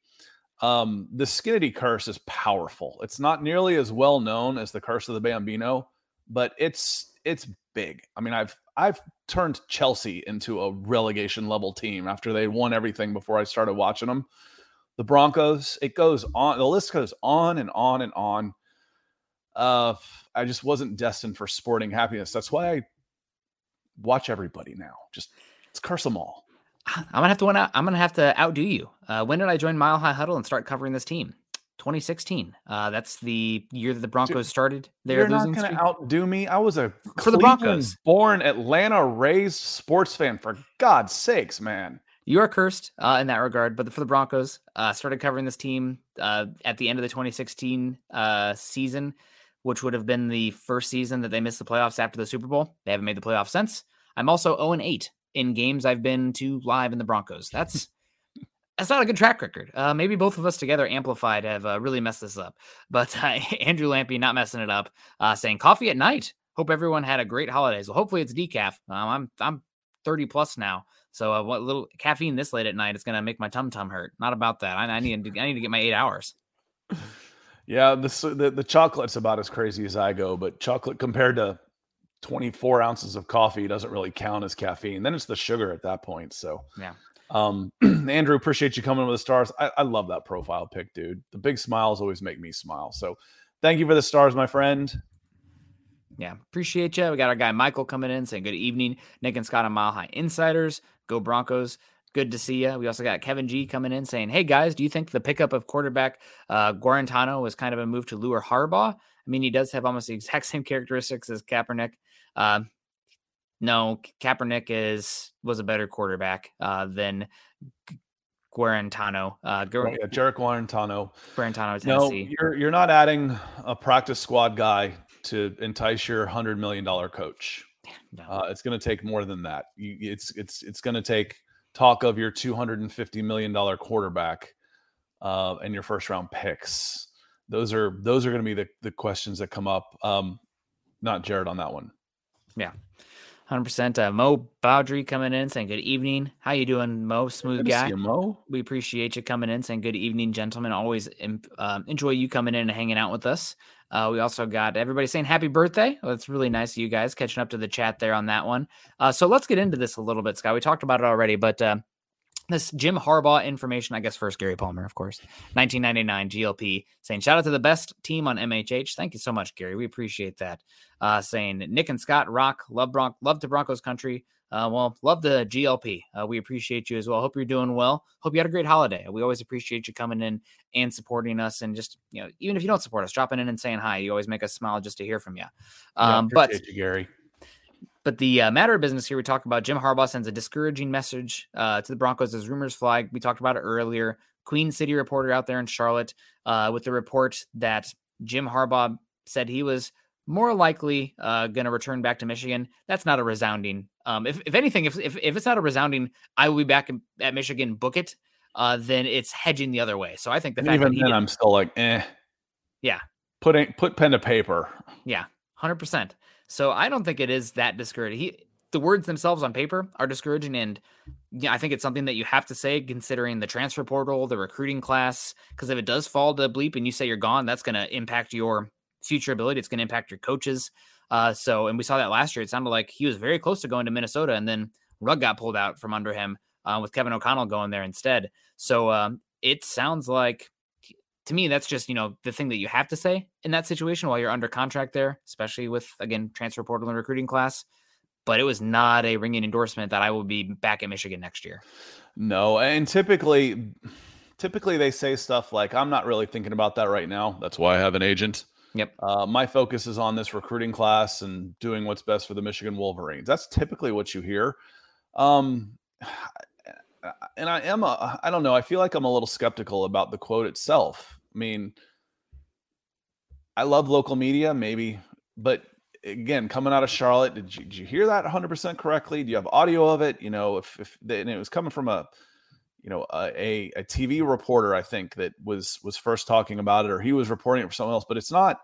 Um, the Skinnity curse is powerful. It's not nearly as well known as the curse of the Bambino, but it's it's big. I mean, I've I've turned Chelsea into a relegation level team after they won everything before I started watching them. The Broncos, it goes on. The list goes on and on and on. Uh, I just wasn't destined for sporting happiness. That's why I watch everybody now. Just let's curse them all.
I'm gonna have to win out. I'm gonna have to outdo you. Uh, when did I join Mile High Huddle and start covering this team? 2016. Uh, that's the year that the Broncos Dude, started losing
not going to outdo me. I was a for the Broncos born Atlanta raised sports fan. For God's sakes, man.
You are cursed uh, in that regard, but for the Broncos, uh, started covering this team uh, at the end of the 2016 uh, season, which would have been the first season that they missed the playoffs after the Super Bowl. They haven't made the playoffs since. I'm also 0 8 in games I've been to live in the Broncos. That's that's not a good track record. Uh, maybe both of us together amplified have uh, really messed this up. But uh, Andrew Lampy not messing it up, uh, saying coffee at night. Hope everyone had a great holidays. Well, hopefully it's decaf. Um, I'm I'm 30 plus now, so uh, what little caffeine this late at night is gonna make my tum tum hurt. Not about that. I, I, need to, I need to get my eight hours.
Yeah, the, the the chocolate's about as crazy as I go, but chocolate compared to 24 ounces of coffee doesn't really count as caffeine. Then it's the sugar at that point. So
yeah.
Um, Andrew, appreciate you coming with the stars. I, I love that profile pic, dude. The big smiles always make me smile. So thank you for the stars, my friend.
Yeah, appreciate you. We got our guy Michael coming in saying good evening. Nick and Scott on Mile High Insiders. Go Broncos. Good to see you. We also got Kevin G coming in saying, Hey guys, do you think the pickup of quarterback uh, Guarantano was kind of a move to lure Harbaugh? I mean, he does have almost the exact same characteristics as Kaepernick. Uh, no, Kaepernick is was a better quarterback uh, than Guarantano. Uh,
Gu- yeah, Jarrett Guarantano.
Guarantano,
Tennessee. No, you're you're not adding a practice squad guy to entice your hundred million dollar coach. No. Uh, it's going to take more than that. You, it's it's it's going to take talk of your two hundred and fifty million dollar quarterback uh, and your first round picks. Those are those are going to be the the questions that come up. Um, not Jared on that one.
Yeah. 100%. Uh, Mo Bowdry coming in saying good evening. How you doing, Mo? Smooth good guy.
You, Mo.
We appreciate you coming in saying good evening, gentlemen. Always um, enjoy you coming in and hanging out with us. Uh, we also got everybody saying happy birthday. Well, it's really nice of you guys catching up to the chat there on that one. Uh, so let's get into this a little bit, Scott. We talked about it already, but uh, this Jim Harbaugh information, I guess first Gary Palmer, of course, 1999 GLP saying shout out to the best team on MHH. Thank you so much, Gary. We appreciate that. Uh, saying Nick and Scott rock, love Bron- love to Broncos country. Uh, well, love the GLP. Uh, we appreciate you as well. Hope you're doing well. Hope you had a great holiday. We always appreciate you coming in and supporting us, and just you know, even if you don't support us, dropping in and saying hi. You always make us smile just to hear from you. Um,
yeah,
but
you, Gary.
But the uh, matter of business here, we talk about Jim Harbaugh sends a discouraging message uh, to the Broncos as rumors fly. We talked about it earlier. Queen City reporter out there in Charlotte uh, with the report that Jim Harbaugh said he was more likely uh, going to return back to Michigan. That's not a resounding. Um, if, if anything, if, if, if it's not a resounding, I will be back in, at Michigan, book it. Uh, then it's hedging the other way. So I think the fact
even
that
then, I'm still like, eh.
Yeah.
Putting put pen to paper.
Yeah, hundred percent. So I don't think it is that discouraging. He, the words themselves on paper are discouraging, and yeah, I think it's something that you have to say considering the transfer portal, the recruiting class. Because if it does fall to bleep and you say you're gone, that's going to impact your future ability. It's going to impact your coaches. Uh, so, and we saw that last year. It sounded like he was very close to going to Minnesota, and then rug got pulled out from under him uh, with Kevin O'Connell going there instead. So um, it sounds like to me, that's just, you know, the thing that you have to say in that situation while you're under contract there, especially with, again, transfer portal and recruiting class. But it was not a ringing endorsement that I will be back at Michigan next year.
No. And typically, typically they say stuff like, I'm not really thinking about that right now. That's why I have an agent.
Yep.
Uh, my focus is on this recruiting class and doing what's best for the Michigan Wolverines. That's typically what you hear. Um, and I am a, I don't know. I feel like I'm a little skeptical about the quote itself. I mean, I love local media, maybe, but again, coming out of Charlotte, did you, did you hear that 100% correctly? Do you have audio of it? You know, if, if and it was coming from a, you know, a, a TV reporter, I think that was was first talking about it, or he was reporting it for someone else. But it's not,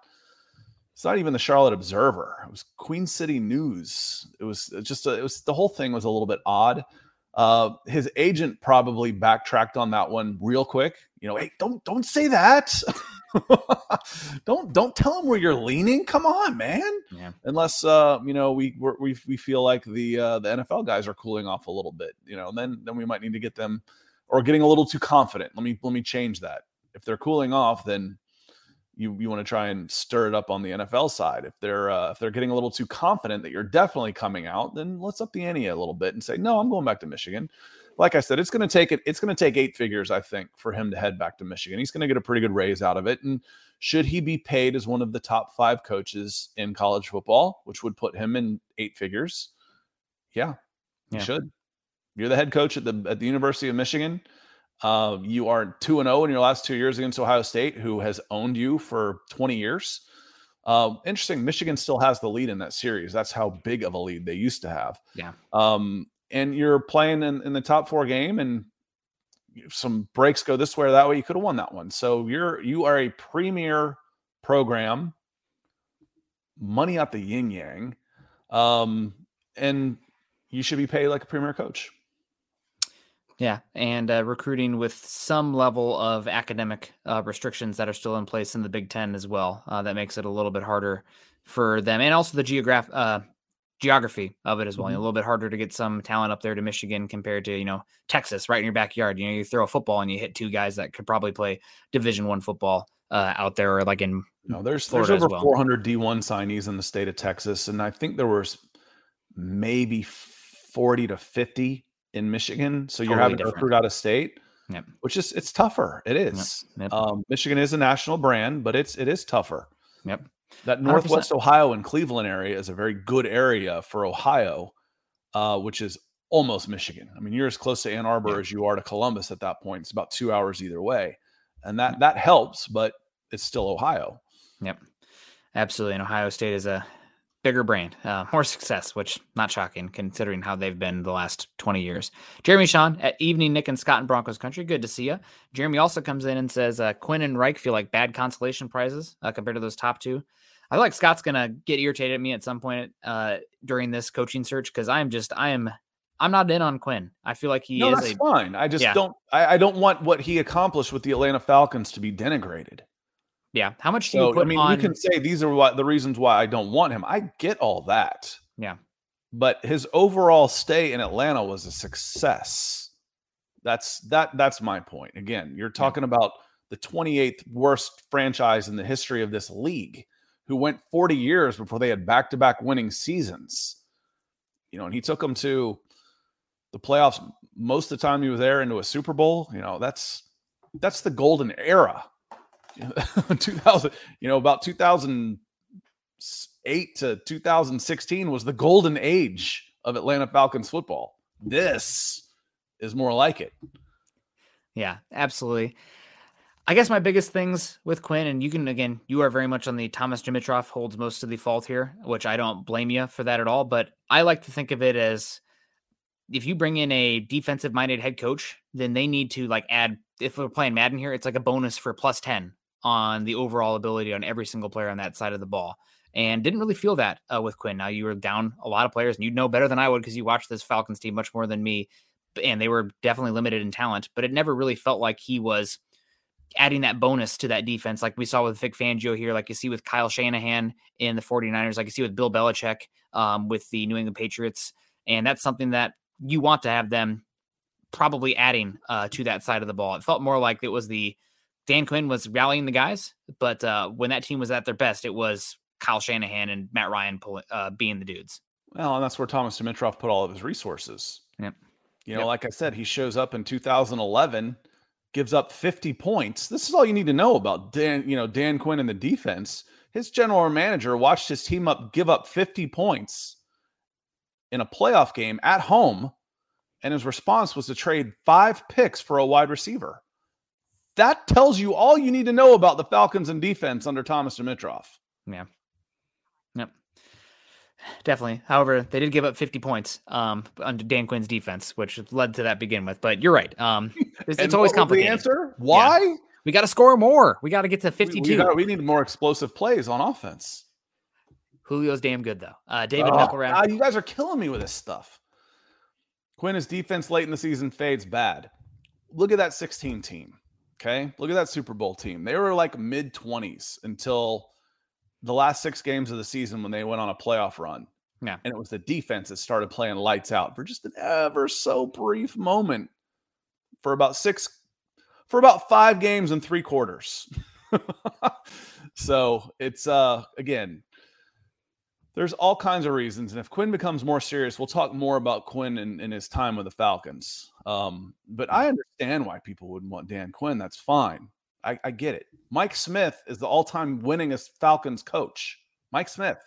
it's not even the Charlotte Observer. It was Queen City News. It was just a, it was the whole thing was a little bit odd. Uh, his agent probably backtracked on that one real quick. You know, hey, don't don't say that. don't don't tell him where you're leaning. Come on, man.
Yeah.
Unless uh, you know we we we feel like the uh, the NFL guys are cooling off a little bit. You know, then then we might need to get them or getting a little too confident. Let me let me change that. If they're cooling off, then you you want to try and stir it up on the NFL side. If they're uh, if they're getting a little too confident that you're definitely coming out, then let's up the ante a little bit and say, no, I'm going back to Michigan. Like I said, it's going to take it. It's going to take eight figures, I think, for him to head back to Michigan. He's going to get a pretty good raise out of it. And should he be paid as one of the top five coaches in college football, which would put him in eight figures? Yeah, yeah. he should. You're the head coach at the at the University of Michigan. Uh, you are 2 and 0 in your last two years against Ohio State, who has owned you for 20 years. Uh, interesting. Michigan still has the lead in that series. That's how big of a lead they used to have.
Yeah.
Um, and you're playing in, in the top four game, and some breaks go this way or that way. You could have won that one. So you're you are a premier program. Money out the yin yang, um, and you should be paid like a premier coach.
Yeah, and uh, recruiting with some level of academic uh, restrictions that are still in place in the Big Ten as well. Uh, that makes it a little bit harder for them, and also the geograph uh, geography of it as well. Mm-hmm. a little bit harder to get some talent up there to Michigan compared to you know Texas, right in your backyard. You know, you throw a football and you hit two guys that could probably play Division One football uh, out there, or like in
no, there's Florida there's over well. 400 D1 signees in the state of Texas, and I think there was maybe 40 to 50 in Michigan, so you're having different. to recruit out of state.
Yep.
Which is it's tougher. It is. Yep. Yep. Um, Michigan is a national brand, but it's it is tougher.
Yep.
That Northwest 100%. Ohio and Cleveland area is a very good area for Ohio, uh, which is almost Michigan. I mean, you're as close to Ann Arbor as you are to Columbus at that point. It's about two hours either way, and that that helps, but it's still Ohio.
Yep, absolutely. And Ohio State is a bigger brand, uh, more success, which not shocking considering how they've been the last 20 years. Jeremy Sean at Evening Nick and Scott in Broncos Country. Good to see you. Jeremy also comes in and says uh, Quinn and Reich feel like bad consolation prizes uh, compared to those top two. I feel like Scott's gonna get irritated at me at some point uh, during this coaching search because I'm just I am I'm not in on Quinn. I feel like he
no,
is
that's
a,
fine. I just yeah. don't I, I don't want what he accomplished with the Atlanta Falcons to be denigrated.
Yeah. How much do so, you put
I mean,
on...
you can say these are what the reasons why I don't want him. I get all that.
Yeah.
But his overall stay in Atlanta was a success. That's that that's my point. Again, you're talking yeah. about the 28th worst franchise in the history of this league who went 40 years before they had back-to-back winning seasons. you know, and he took them to the playoffs most of the time he was there into a Super Bowl. You know, that's that's the golden era. 2000, you know, about 2008 to 2016 was the golden age of Atlanta Falcons football. This is more like it.
Yeah, absolutely. I guess my biggest things with Quinn, and you can again, you are very much on the Thomas Dimitroff holds most of the fault here, which I don't blame you for that at all. But I like to think of it as if you bring in a defensive minded head coach, then they need to like add if we're playing Madden here, it's like a bonus for plus 10 on the overall ability on every single player on that side of the ball. And didn't really feel that uh, with Quinn. Now you were down a lot of players, and you'd know better than I would because you watched this Falcons team much more than me. And they were definitely limited in talent, but it never really felt like he was adding that bonus to that defense, like we saw with Vic Fangio here, like you see with Kyle Shanahan in the 49ers, like you see with Bill Belichick um, with the New England Patriots. And that's something that you want to have them probably adding uh, to that side of the ball. It felt more like it was the Dan Quinn was rallying the guys, but uh, when that team was at their best, it was Kyle Shanahan and Matt Ryan pull, uh, being the dudes.
Well, and that's where Thomas Dimitroff put all of his resources.
Yep.
You know,
Yep.
like I said, he shows up in 2011, gives up 50 points. This is all you need to know about Dan, you know, Dan Quinn and the defense. His general manager watched his team up give up 50 points in a playoff game at home, and his response was to trade five picks for a wide receiver. That tells you all you need to know about the Falcons and defense under Thomas Dimitroff.
Yeah. Yep. Definitely. However, they did give up 50 points um, under Dan Quinn's defense, which led to that begin with. But you're right. Um, it's, it's always complicated.
The answer? Why?
We got to score more. We got to get to 52.
We, got- we need more explosive plays on offense.
Julio's damn good though. Uh, David
Oh. God, you guys are killing me with this stuff. Quinn's defense late in the season fades bad. Look at that 16 team. Okay. Look at that Super Bowl team. They were like mid 20s until the last six games of the season when they went on a playoff run.
Yeah.
And it was the defense that started playing lights out for just an ever so brief moment for about six, for about five games and three quarters. so it's, uh, again, there's all kinds of reasons. And if Quinn becomes more serious, we'll talk more about Quinn and, and his time with the Falcons. Um, but I understand why people wouldn't want Dan Quinn. That's fine. I, I get it. Mike Smith is the all-time winningest Falcons coach. Mike Smith.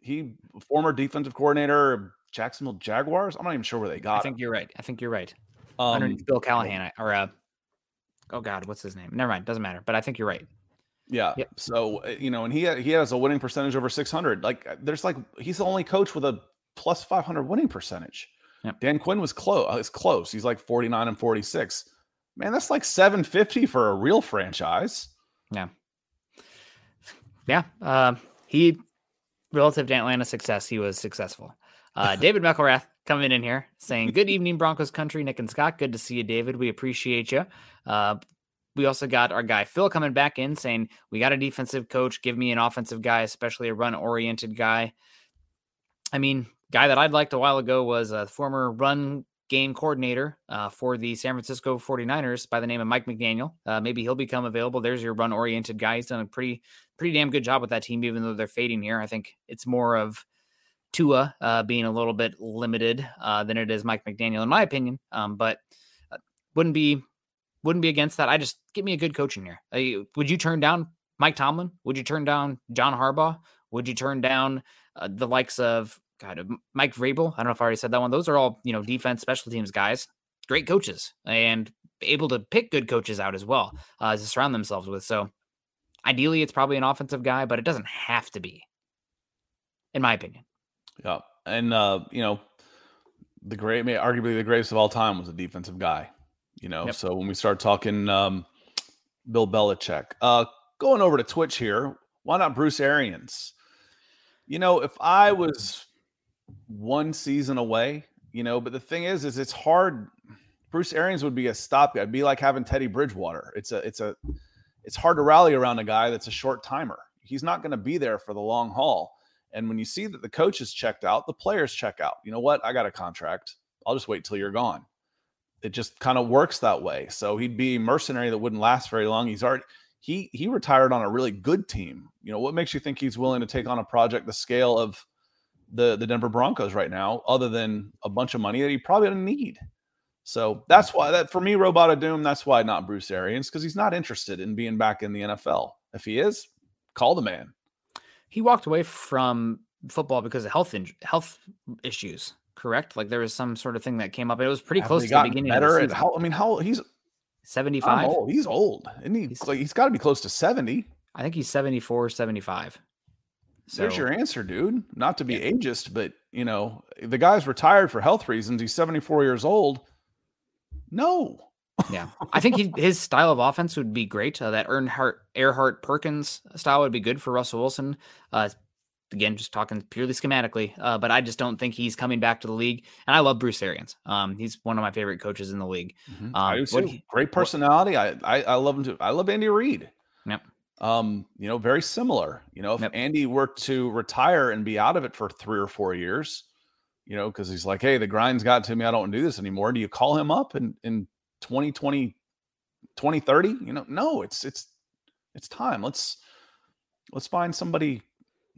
He former defensive coordinator Jacksonville Jaguars. I'm not even sure where they got.
I think
him.
you're right. I think you're right.
Um,
Underneath Bill Callahan or uh, oh god, what's his name? Never mind. Doesn't matter. But I think you're right.
Yeah.
Yep.
So uh, you know, and he he has a winning percentage over 600. Like there's like he's the only coach with a plus 500 winning percentage.
Yep.
Dan Quinn was close. Uh, close. He's like 49 and 46. Man, that's like 750 for a real franchise.
Yeah. Yeah. Uh, he relative to Atlanta's success, he was successful. Uh, David McElrath coming in here saying, Good evening, Broncos country, Nick and Scott. Good to see you, David. We appreciate you. Uh, we also got our guy Phil coming back in saying, We got a defensive coach. Give me an offensive guy, especially a run oriented guy. I mean, guy that I'd liked a while ago was a former run game coordinator uh, for the San Francisco 49ers by the name of Mike McDaniel. Uh, maybe he'll become available. There's your run oriented guy. He's done a pretty, pretty damn good job with that team, even though they're fading here. I think it's more of Tua uh, being a little bit limited uh, than it is Mike McDaniel, in my opinion. Um, but uh, wouldn't be wouldn't be against that. I just give me a good coach in here. Would you turn down Mike Tomlin? Would you turn down John Harbaugh? Would you turn down uh, the likes of God Mike Vrabel? I don't know if I already said that one. Those are all you know defense special teams guys, great coaches, and able to pick good coaches out as well uh, to surround themselves with. So ideally, it's probably an offensive guy, but it doesn't have to be, in my opinion.
Yeah. And uh, you know, the great may arguably the greatest of all time was a defensive guy. You know,
Yep.
so when we start talking um Bill Belichick, uh going over to Twitch here, why not Bruce Arians? You know, if I was one season away, you know, but the thing is, is it's hard. Bruce Arians would be a stopgap. It'd be like having Teddy Bridgewater. It's a, it's a, it's hard to rally around a guy that's a short timer. He's not going to be there for the long haul. And when you see that the coach is checked out, the players check out. You know what? I got a contract. I'll just wait till you're gone. It just kind of works that way. So he'd be mercenary that wouldn't last very long. He's already he he retired on a really good team. You know, what makes you think he's willing to take on a project the scale of the the Denver Broncos right now, other than a bunch of money that he probably doesn't need. So that's why that for me, Robot of Doom, that's why not Bruce Arians, because he's not interested in being back in the NFL. If he is, call the man.
He walked away from football because of health in- health issues. Correct? Like there was some sort of thing that came up. It was pretty
Have
close to the beginning
better
of the
how I mean how he's
75.
He's old. And he,
He's-
like, he's got to be close to 70.
I think he's 74, 75. So
There's your answer, dude. Not to be ageist, but you know, the guy's retired for health reasons. He's 74 years old. No.
yeah, I think he, his style of offense would be great. Uh, that Earnhardt, Erhardt Perkins style would be good for Russell Wilson. Uh, again, just talking purely schematically, uh, but I just don't think he's coming back to the league. And I love Bruce Arians. Um, he's one of my favorite coaches in the league.
I
Um,
do
what
too.
he-
Great personality. I, I I love him too. I love Andy Reid.
Yep.
Um, you know, very similar. You know, if
Yep.
Andy were to retire and be out of it for three or four years, you know, because he's like, hey, the grind's got to me. I don't do this anymore. Do you call him up in in 2020, 2030? You know, no, it's it's it's time. Let's let's find somebody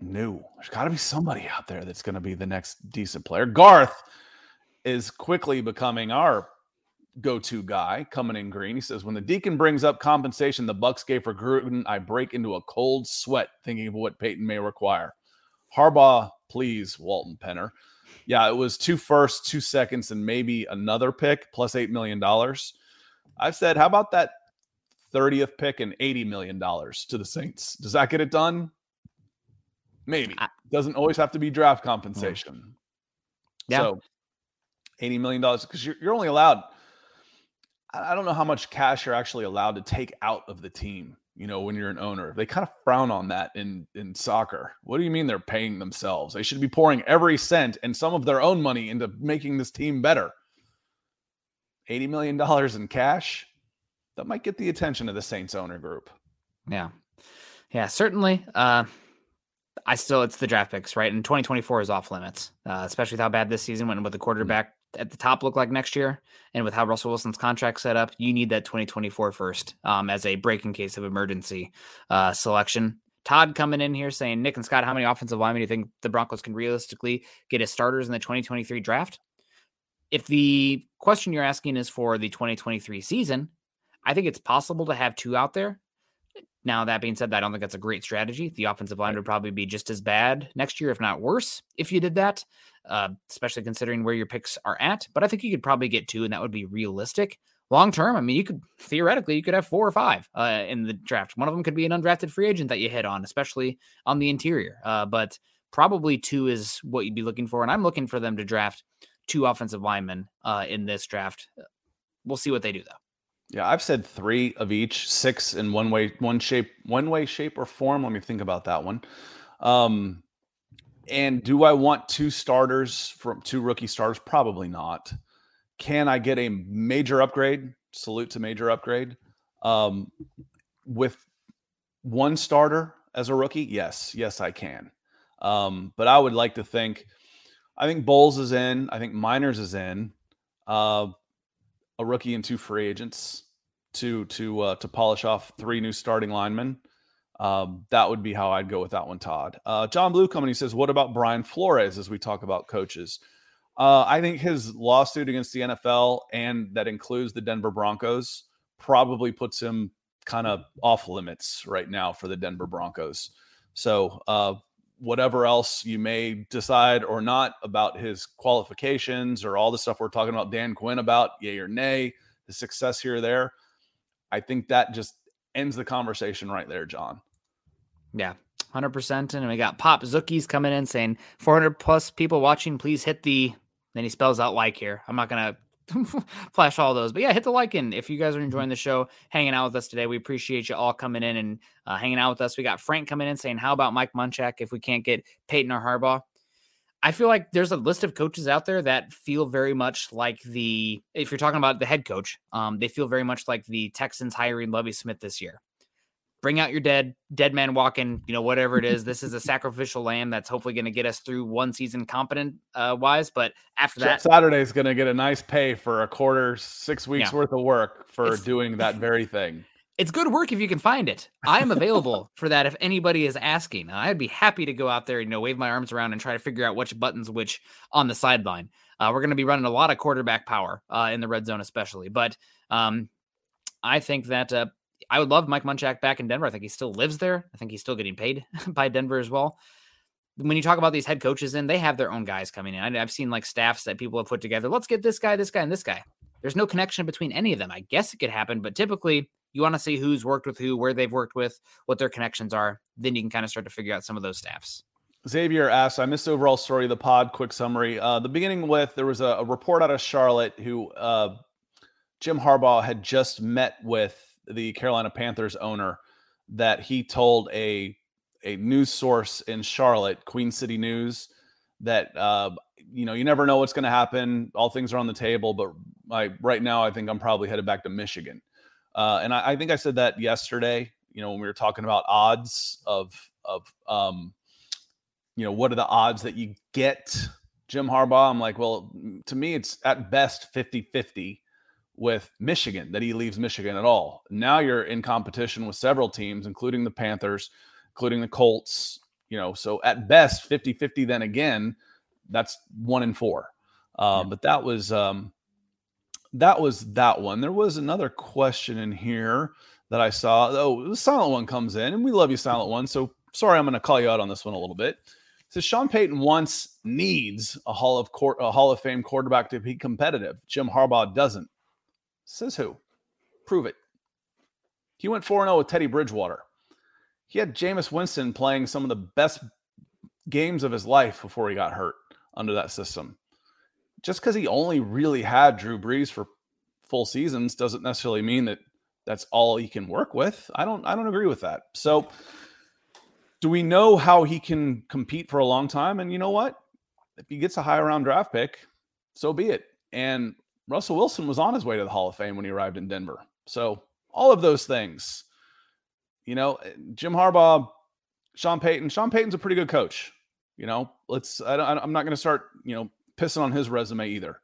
new. There's got to be somebody out there that's going to be the next decent player. Garth is quickly becoming our go-to guy coming in green. He says, when the deacon brings up compensation the Bucks gave for Gruden, I break into a cold sweat thinking of what Payton may require. Harbaugh, please, Walton Penner. Yeah, it was two firsts, two seconds, and maybe another pick plus eight million dollars. I've said, how about that 30th pick and $80 million to the Saints? Does that get it done? Maybe. Doesn't always have to be draft mm. compensation.
Yeah.
So $80 million because you're, you're only allowed, I don't know how much cash you're actually allowed to take out of the team, you know, when you're an owner. They kind of frown on that in, in soccer. What do you mean they're paying themselves? They should be pouring every cent and some of their own money into making this team better. $80 million in cash, that might get the attention of the Saints owner group.
Yeah. Yeah, certainly. Uh I still it's the draft picks, right? And 2024 is off limits, uh, especially with how bad this season went with the quarterback at the top look like next year and with how Russell Wilson's contract set up, you need that 2024 first um, as a break in case of emergency uh, selection. Todd coming in here saying, Nick and Scott, how many offensive linemen do you think the Broncos can realistically get as starters in the 2023 draft? If the question you're asking is for the 2023 season, I think it's possible to have two out there. Now, that being said, I don't think that's a great strategy. The offensive line would probably be just as bad next year, if not worse, if you did that, uh, especially considering where your picks are at. But I think you could probably get two, and that would be realistic. Long term, I mean, you could theoretically you could have four or five uh, in the draft. One of them could be an undrafted free agent that you hit on, especially on the interior. Uh, but probably two is what you'd be looking for, and I'm looking for them to draft two offensive linemen uh, in this draft. We'll see what they do though.
Yeah, I've said three of each, six in one way, one shape, one way, shape, or form. Let me think about that one. Um, and do I want two starters from two rookie starters? Probably not. Can I get a major upgrade? Salute to major upgrade. Um, with one starter as a rookie, yes, yes, I can. Um, but I would like to think, I think Bolles is in. I think Meinerz is in. Uh, a rookie and two free agents to to uh, to polish off three new starting linemen. Um, that would be how I'd go with that one, Todd. Uh, John Blue he says, "What about Brian Flores?" As we talk about coaches, uh, I think his lawsuit against the NFL and that includes the Denver Broncos probably puts him kind of off limits right now for the Denver Broncos. So, uh, whatever else you may decide or not about his qualifications or all the stuff we're talking about Dan Quinn about, yay or nay, the success here or there, I think that just ends the conversation right there, John.
Yeah, hundred percent. And we got Pop Zookies coming in saying 400 plus people watching. Please hit the. Then he spells out like here. I'm not gonna flash all those, but yeah, hit the like and if you guys are enjoying the show, hanging out with us today. We appreciate you all coming in and uh, hanging out with us. We got Frank coming in saying, "How about Mike Munchak if we can't get Payton or Harbaugh?" I feel like there's a list of coaches out there that feel very much like the if you're talking about the head coach, um, they feel very much like the Texans hiring Lovie Smith this year bring out your dead dead man walking you know whatever it is this is a sacrificial lamb that's hopefully going to get us through one season competent uh wise but after that
is going to get a nice pay for a quarter, six weeks
Yeah.
worth of work for
It's-
doing that very thing.
it's good work if you can find it. I am available for that if anybody is asking. I'd be happy to go out there, you know, wave my arms around and try to figure out which buttons which on the sideline. Uh, we're going to be running a lot of quarterback power uh, in the red zone, especially. But um, I think that uh, I would love Mike Munchak back in Denver. I think he still lives there. I think he's still getting paid by Denver as well. When you talk about these head coaches in, they have their own guys coming in. I've seen like staffs that people have put together. Let's get this guy, this guy, and this guy. There's no connection between any of them. I guess it could happen, but typically you want to see who's worked with who, where they've worked with, what their connections are. Then you can kind of start to figure out some of those staffs.
Xavier asks, I missed the overall story of the pod. Quick summary. Uh, the beginning with there was a, a report out of Charlotte who uh, Jim Harbaugh had just met with the Carolina Panthers owner that he told a a news source in Charlotte, Queen City News, that uh, you know you never know what's going to happen. All things are on the table, but I, right now I think I'm probably headed back to Michigan. Uh, and I, I, think I said that yesterday. You know when we were talking about odds of of um, you know what are the odds that you get Jim Harbaugh? I'm like, well, to me it's at best 50-50 with Michigan that he leaves Michigan at all. Now you're in competition with several teams, including the Panthers, including the Colts. You know, so at best 50 50, then again, that's one in four. Uh, yeah. But that was um, that was that one. There was another question in here that I saw. Oh, the silent one comes in, and we love you, silent one. So sorry, I'm going to call you out on this one a little bit. So Sean Payton wants needs a Hall of Court, a Hall of Fame quarterback to be competitive. Jim Harbaugh doesn't. Says who? Prove it. He went 4 0 with Teddy Bridgewater. He had Jameis Winston playing some of the best games of his life before he got hurt under that system. Just because he only really had Drew Brees for full seasons doesn't necessarily mean that that's all he can work with. I don't I don't agree with that. So do we know how he can compete for a long time? And you know what? If he gets a high round draft pick, so be it. And Russell Wilson was on his way to the Hall of Fame when he arrived in Denver. So all of those things, you know, eh, Jim Harbaugh, Sean Payton. Sean Payton's a pretty good coach. You know, let's. I don't, I'm not going to start, you know, pissing on his resume either.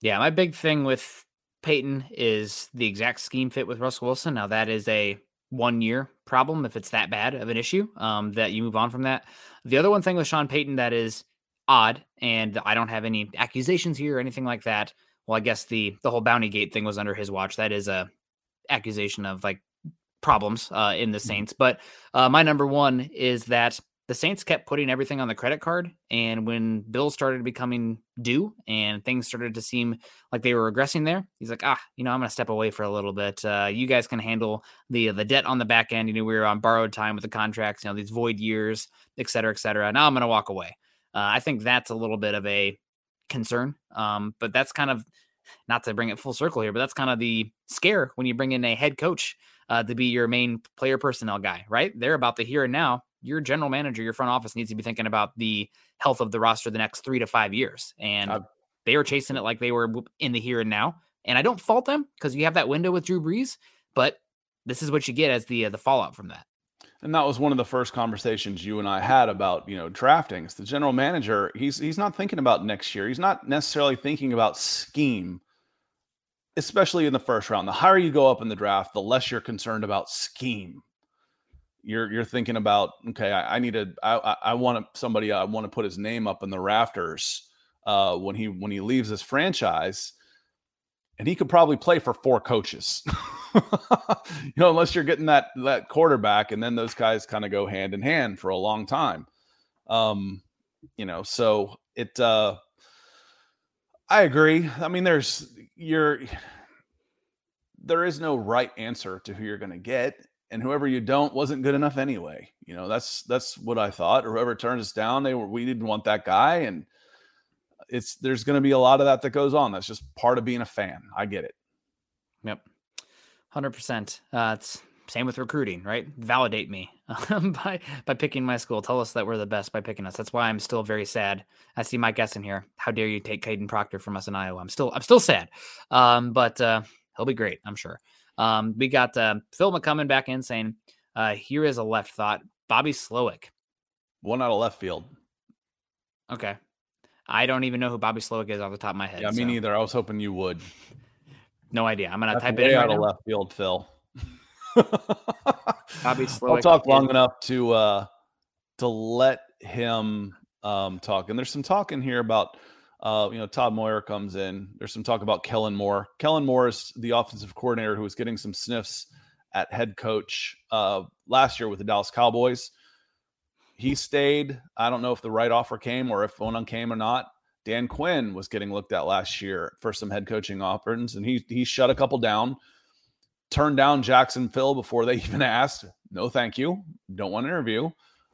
Yeah, my big thing with Payton is the exact scheme fit with Russell Wilson. Now that is a one year problem if it's that bad of an issue um, that you move on from that. The other one thing with Sean Payton that is odd, and I don't have any accusations here or anything like that well, I guess the the whole bounty gate thing was under his watch. That is a accusation of like problems uh, in the mm-hmm. Saints. But uh, my number one is that the Saints kept putting everything on the credit card, and when bills started becoming due and things started to seem like they were regressing there, he's like, ah, you know, I'm going to step away for a little bit. Uh, you guys can handle the the debt on the back end. You know, we were on borrowed time with the contracts, you know, these void years, et cetera, et cetera. Now I'm going to walk away. Uh, I think that's a little bit of a concern. Um, but that's kind of not to bring it full circle here, but that's kind of the scare when you bring in a head coach uh, to be your main player personnel guy, right? They're about the here and now. Your general manager, your front office needs to be thinking about the health of the roster the next three to five years. And uh, they were chasing it like they were in the here and now. And I don't fault them because you have that window with Drew Brees, but this is what you get as the uh, the fallout from that.
And that was one of the first conversations you and I had about, you know, drafting. It's the general manager, he's he's not thinking about next year. He's not necessarily thinking about scheme, especially in the first round. The higher you go up in the draft, the less you're concerned about scheme. You're you're thinking about, okay, I, I need to I I want somebody I want to put his name up in the rafters uh when he when he leaves this franchise. And he could probably play for four coaches. you know, unless you're getting that that quarterback, and then those guys kind of go hand in hand for a long time. Um, you know, so it. uh I agree. I mean, there's you're there is no right answer to who you're going to get, and whoever you don't wasn't good enough anyway. You know, that's that's what I thought. Or whoever turns us down, they were we didn't want that guy, and it's there's going to be a lot of that that goes on. That's just part of being a fan. I get it.
Yep. Hundred uh, percent. It's same with recruiting, right? Validate me by by picking my school. Tell us that we're the best by picking us. That's why I'm still very sad. I see Mike Essen here. How dare you take Kadyn Proctor from us in Iowa? I'm still I'm still sad. Um, but uh, he'll be great, I'm sure. Um, we got uh, Phil McCummon back in saying, uh, "Here is a left thought: Bobby Slowik,
one out of left field."
Okay, I don't even know who Bobby Slowik is off the top of my head.
Yeah, me so. neither. I was hoping you would.
No idea. I'm gonna That's type it in
right
out
of left field, Phil.
Bobby
I'll talk long enough to uh to let him um talk. And there's some talk in here about uh, you know, Todd Moyer comes in. There's some talk about Kellen Moore. Kellen Moore is the offensive coordinator who was getting some sniffs at head coach uh, last year with the Dallas Cowboys. He stayed. I don't know if the right offer came or if one came or not. Dan Quinn was getting looked at last year for some head coaching offers, and he he shut a couple down. Turned down Jacksonville before they even asked. No, thank you. Don't want to interview.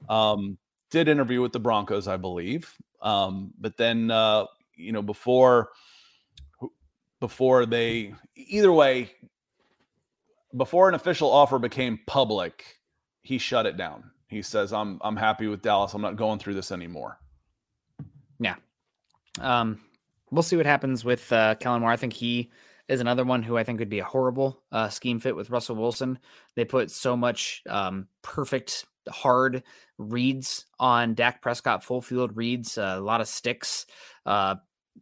Um, did interview with the Broncos, I believe. Um, but then, uh, you know, before before they either way, before an official offer became public, he shut it down. He says, "I'm I'm happy with Dallas. I'm not going through this anymore."
Yeah. Um, we'll see what happens with uh, Kellen Moore. I think he is another one who I think would be a horrible uh, scheme fit with Russell Wilson. They put so much um, perfect hard reads on Dak Prescott, full field reads, uh, a lot of sticks. Uh,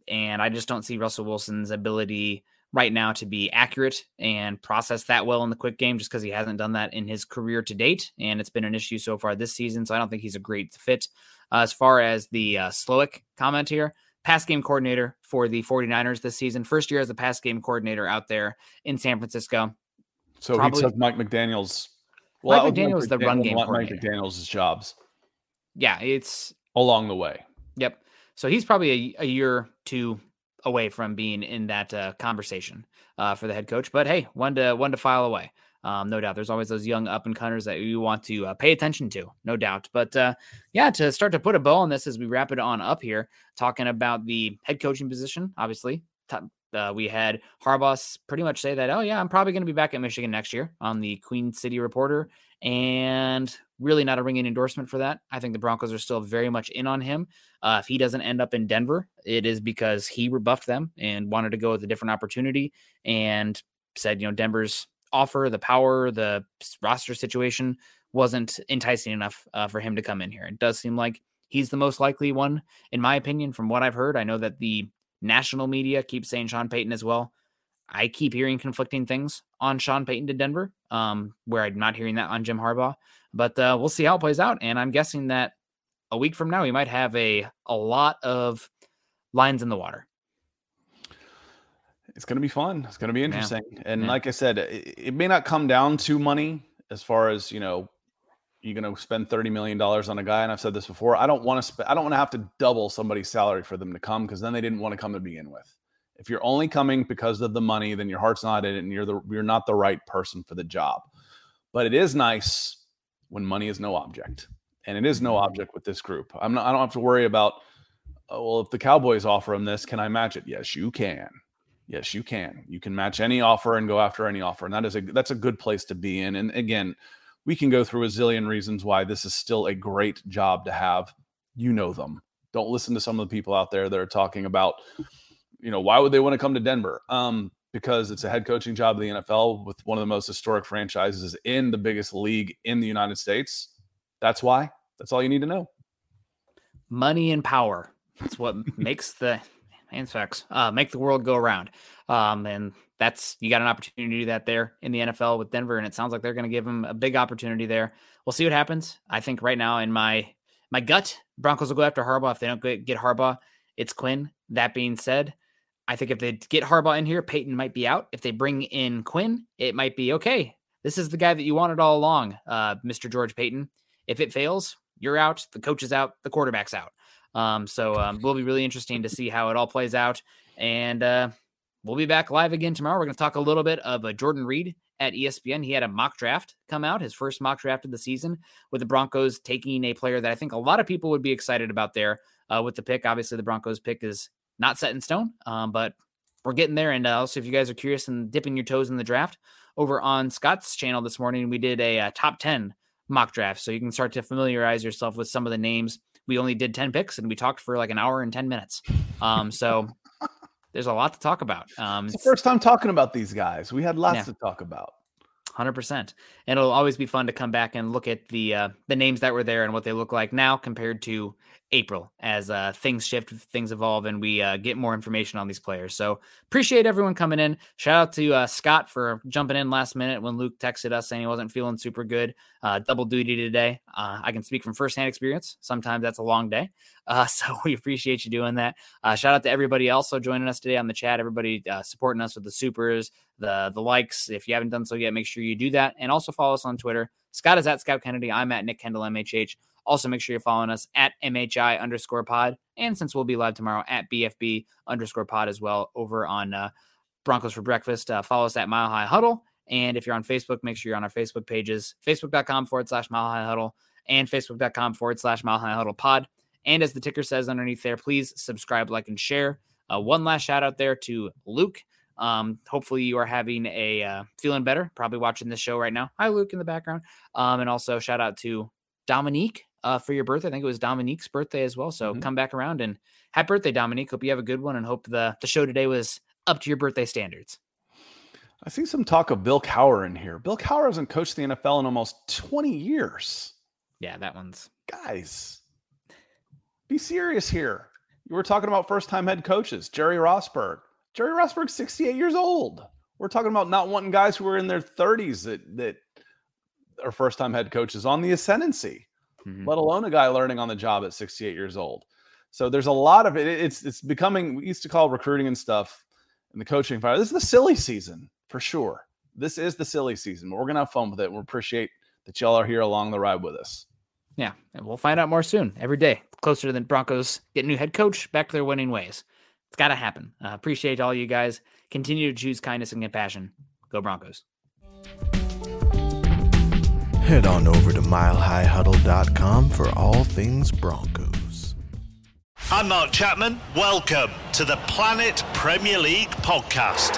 and I just don't see Russell Wilson's ability right now to be accurate and process that well in the quick game just because he hasn't done that in his career to date. And it's been an issue so far this season. So I don't think he's a great fit. Uh, as far as the uh, Slowik comment here, pass game coordinator for the 49ers this season, first year as a pass game coordinator out there in San Francisco.
So Probably, he took Mike McDaniel's
well, Mike McDaniel is the run game Mike
McDaniel's jobs.
Yeah, it's
along the way.
Yep. So he's probably a, a year two away from being in that uh, conversation uh, for the head coach. But hey, one to one to file away. Um, no doubt. There's always those young up and cutters that you want to uh, pay attention to, no doubt. But uh, yeah, to start to put a bow on this as we wrap it on up here, talking about the head coaching position, obviously, uh, we had Harbaugh pretty much say that, oh, yeah, I'm probably going to be back at Michigan next year on the Queen City Reporter. And really not a ringing endorsement for that. I think the Broncos are still very much in on him. Uh, if he doesn't end up in Denver, it is because he rebuffed them and wanted to go with a different opportunity and said, you know, Denver's offer, the power, the roster situation wasn't enticing enough uh, for him to come in here. It does seem like he's the most likely one, in my opinion, from what I've heard. I know that the National media keeps saying Sean Payton as well. I keep hearing conflicting things on Sean Payton to Denver, um, where I'm not hearing that on Jim Harbaugh. But uh, we'll see how it plays out. And I'm guessing that a week from now, we might have a a lot of lines in the water.
It's going to be fun. It's going to be interesting. Yeah. And yeah. like I said, it, it, may not come down to money as far as you know you're going to spend $30 million on a guy. And I've said this before. I don't want to spend, I don't want to have to double somebody's salary for them to come because then they didn't want to come to begin with. If you're only coming because of the money, then your heart's not in it and you're the, you're not the right person for the job. But it is nice when money is no object. And it is no mm-hmm. object with this group. I'm not, I don't have to worry about, oh, well, if the Cowboys offer him this, can I match it? Yes, you can. Yes, you can. You can match any offer and go after any offer. And that is a, that's a good place to be in. And again, we can go through a zillion reasons why this is still a great job to have. You know them. Don't listen to some of the people out there that are talking about, you know, why would they want to come to Denver? Um, because it's a head coaching job in the NFL with one of the most historic franchises in the biggest league in the United States. That's why. That's all you need to know.
Money and power. That's what makes the insects uh, make the world go around. Um, and that's you got an opportunity to do that there in the NFL with Denver, and it sounds like they're going to give him a big opportunity there. We'll see what happens. I think right now in my my gut, Broncos will go after Harbaugh. If they don't get Harbaugh, it's Quinn. That being said, I think if they get Harbaugh in here, Paton might be out. If they bring in Quinn, it might be okay. This is the guy that you wanted all along, uh, Mr. George Paton. If it fails, you're out. The coach is out. The quarterback's out. Um, so um, will be really interesting to see how it all plays out. And uh, we'll be back live again tomorrow. We're going to talk a little bit of uh, Jordan Reid at ESPN. He had a mock draft come out, his first mock draft of the season, with the Broncos taking a player that I think a lot of people would be excited about there uh, with the pick. Obviously, the Broncos pick is not set in stone, um, but we're getting there. And uh, also, if you guys are curious and dipping your toes in the draft, over on Scott's channel this morning, we did a, a uh, top 10 mock draft. So you can start to familiarize yourself with some of the names we only did 10 picks and we talked for like an hour and 10 minutes. Um, so there's a lot to talk about. Um,
it's the first time talking about these guys. We had lots yeah. to talk about.
Hundred percent, and it'll always be fun to come back and look at the uh, the names that were there and what they look like now compared to April as uh, things shift, things evolve, and we uh, get more information on these players. So appreciate everyone coming in. Shout out to uh, Scott for jumping in last minute when Luke texted us saying he wasn't feeling super good. Uh, double duty today. Uh, I can speak from firsthand experience. Sometimes that's a long day. Uh, so we appreciate you doing that. shout out to everybody also joining us today on the chat. Everybody supporting us with the supers, the the likes. If you haven't done so yet, make sure you do that, and also follow us on Twitter. Scott is at Scout Kennedy. I'm at Nick Kendall MHH. Also, make sure you're following us at MHI underscore pod. And since we'll be live tomorrow at BFB underscore pod as well over on uh, Broncos for Breakfast, uh, follow us at Mile High Huddle. And if you're on Facebook, make sure you're on our Facebook pages, facebook.com forward slash Mile High Huddle and facebook.com forward slash Mile High Huddle pod. And as the ticker says underneath there, please subscribe, like, and share. Uh, one last shout out there to Luke. Um, hopefully you are having a uh, feeling better, probably watching this show right now. Hi, Luke, in the background. Um, and also shout out to Dominique uh, for your birthday. I think it was Dominique's birthday as well. So mm-hmm. come back around and happy birthday, Dominique. Hope you have a good one and hope the, the show today was up to your birthday standards.
I see some talk of Bill Cowher in here. Bill Cowher hasn't coached the NFL in almost 20 years.
Yeah, that one's.
Guys, be serious here. You were talking about first time head coaches, Jerry Rosburg. Jerry Rosburg's 68 years old. We're talking about not wanting guys who are in their 30s that, that are first time head coaches on the ascendancy mm-hmm. let alone a guy learning on the job at 68 years old. So there's a lot of it. It's it's becoming we used to call recruiting and stuff and the coaching fire. This is the silly season for sure. This is the silly season. But we're gonna have fun with it. We appreciate that y'all are here along the ride with us.
Yeah, and we'll find out more soon. Every day, closer to the Broncos get new head coach back to their winning ways. It's got to happen. Uh, appreciate all you guys. Continue to choose kindness and compassion. Go Broncos
head on over to milehighhuddle.com for all things Broncos.
I'm Mark Chapman. Welcome to the Planet Premier League podcast.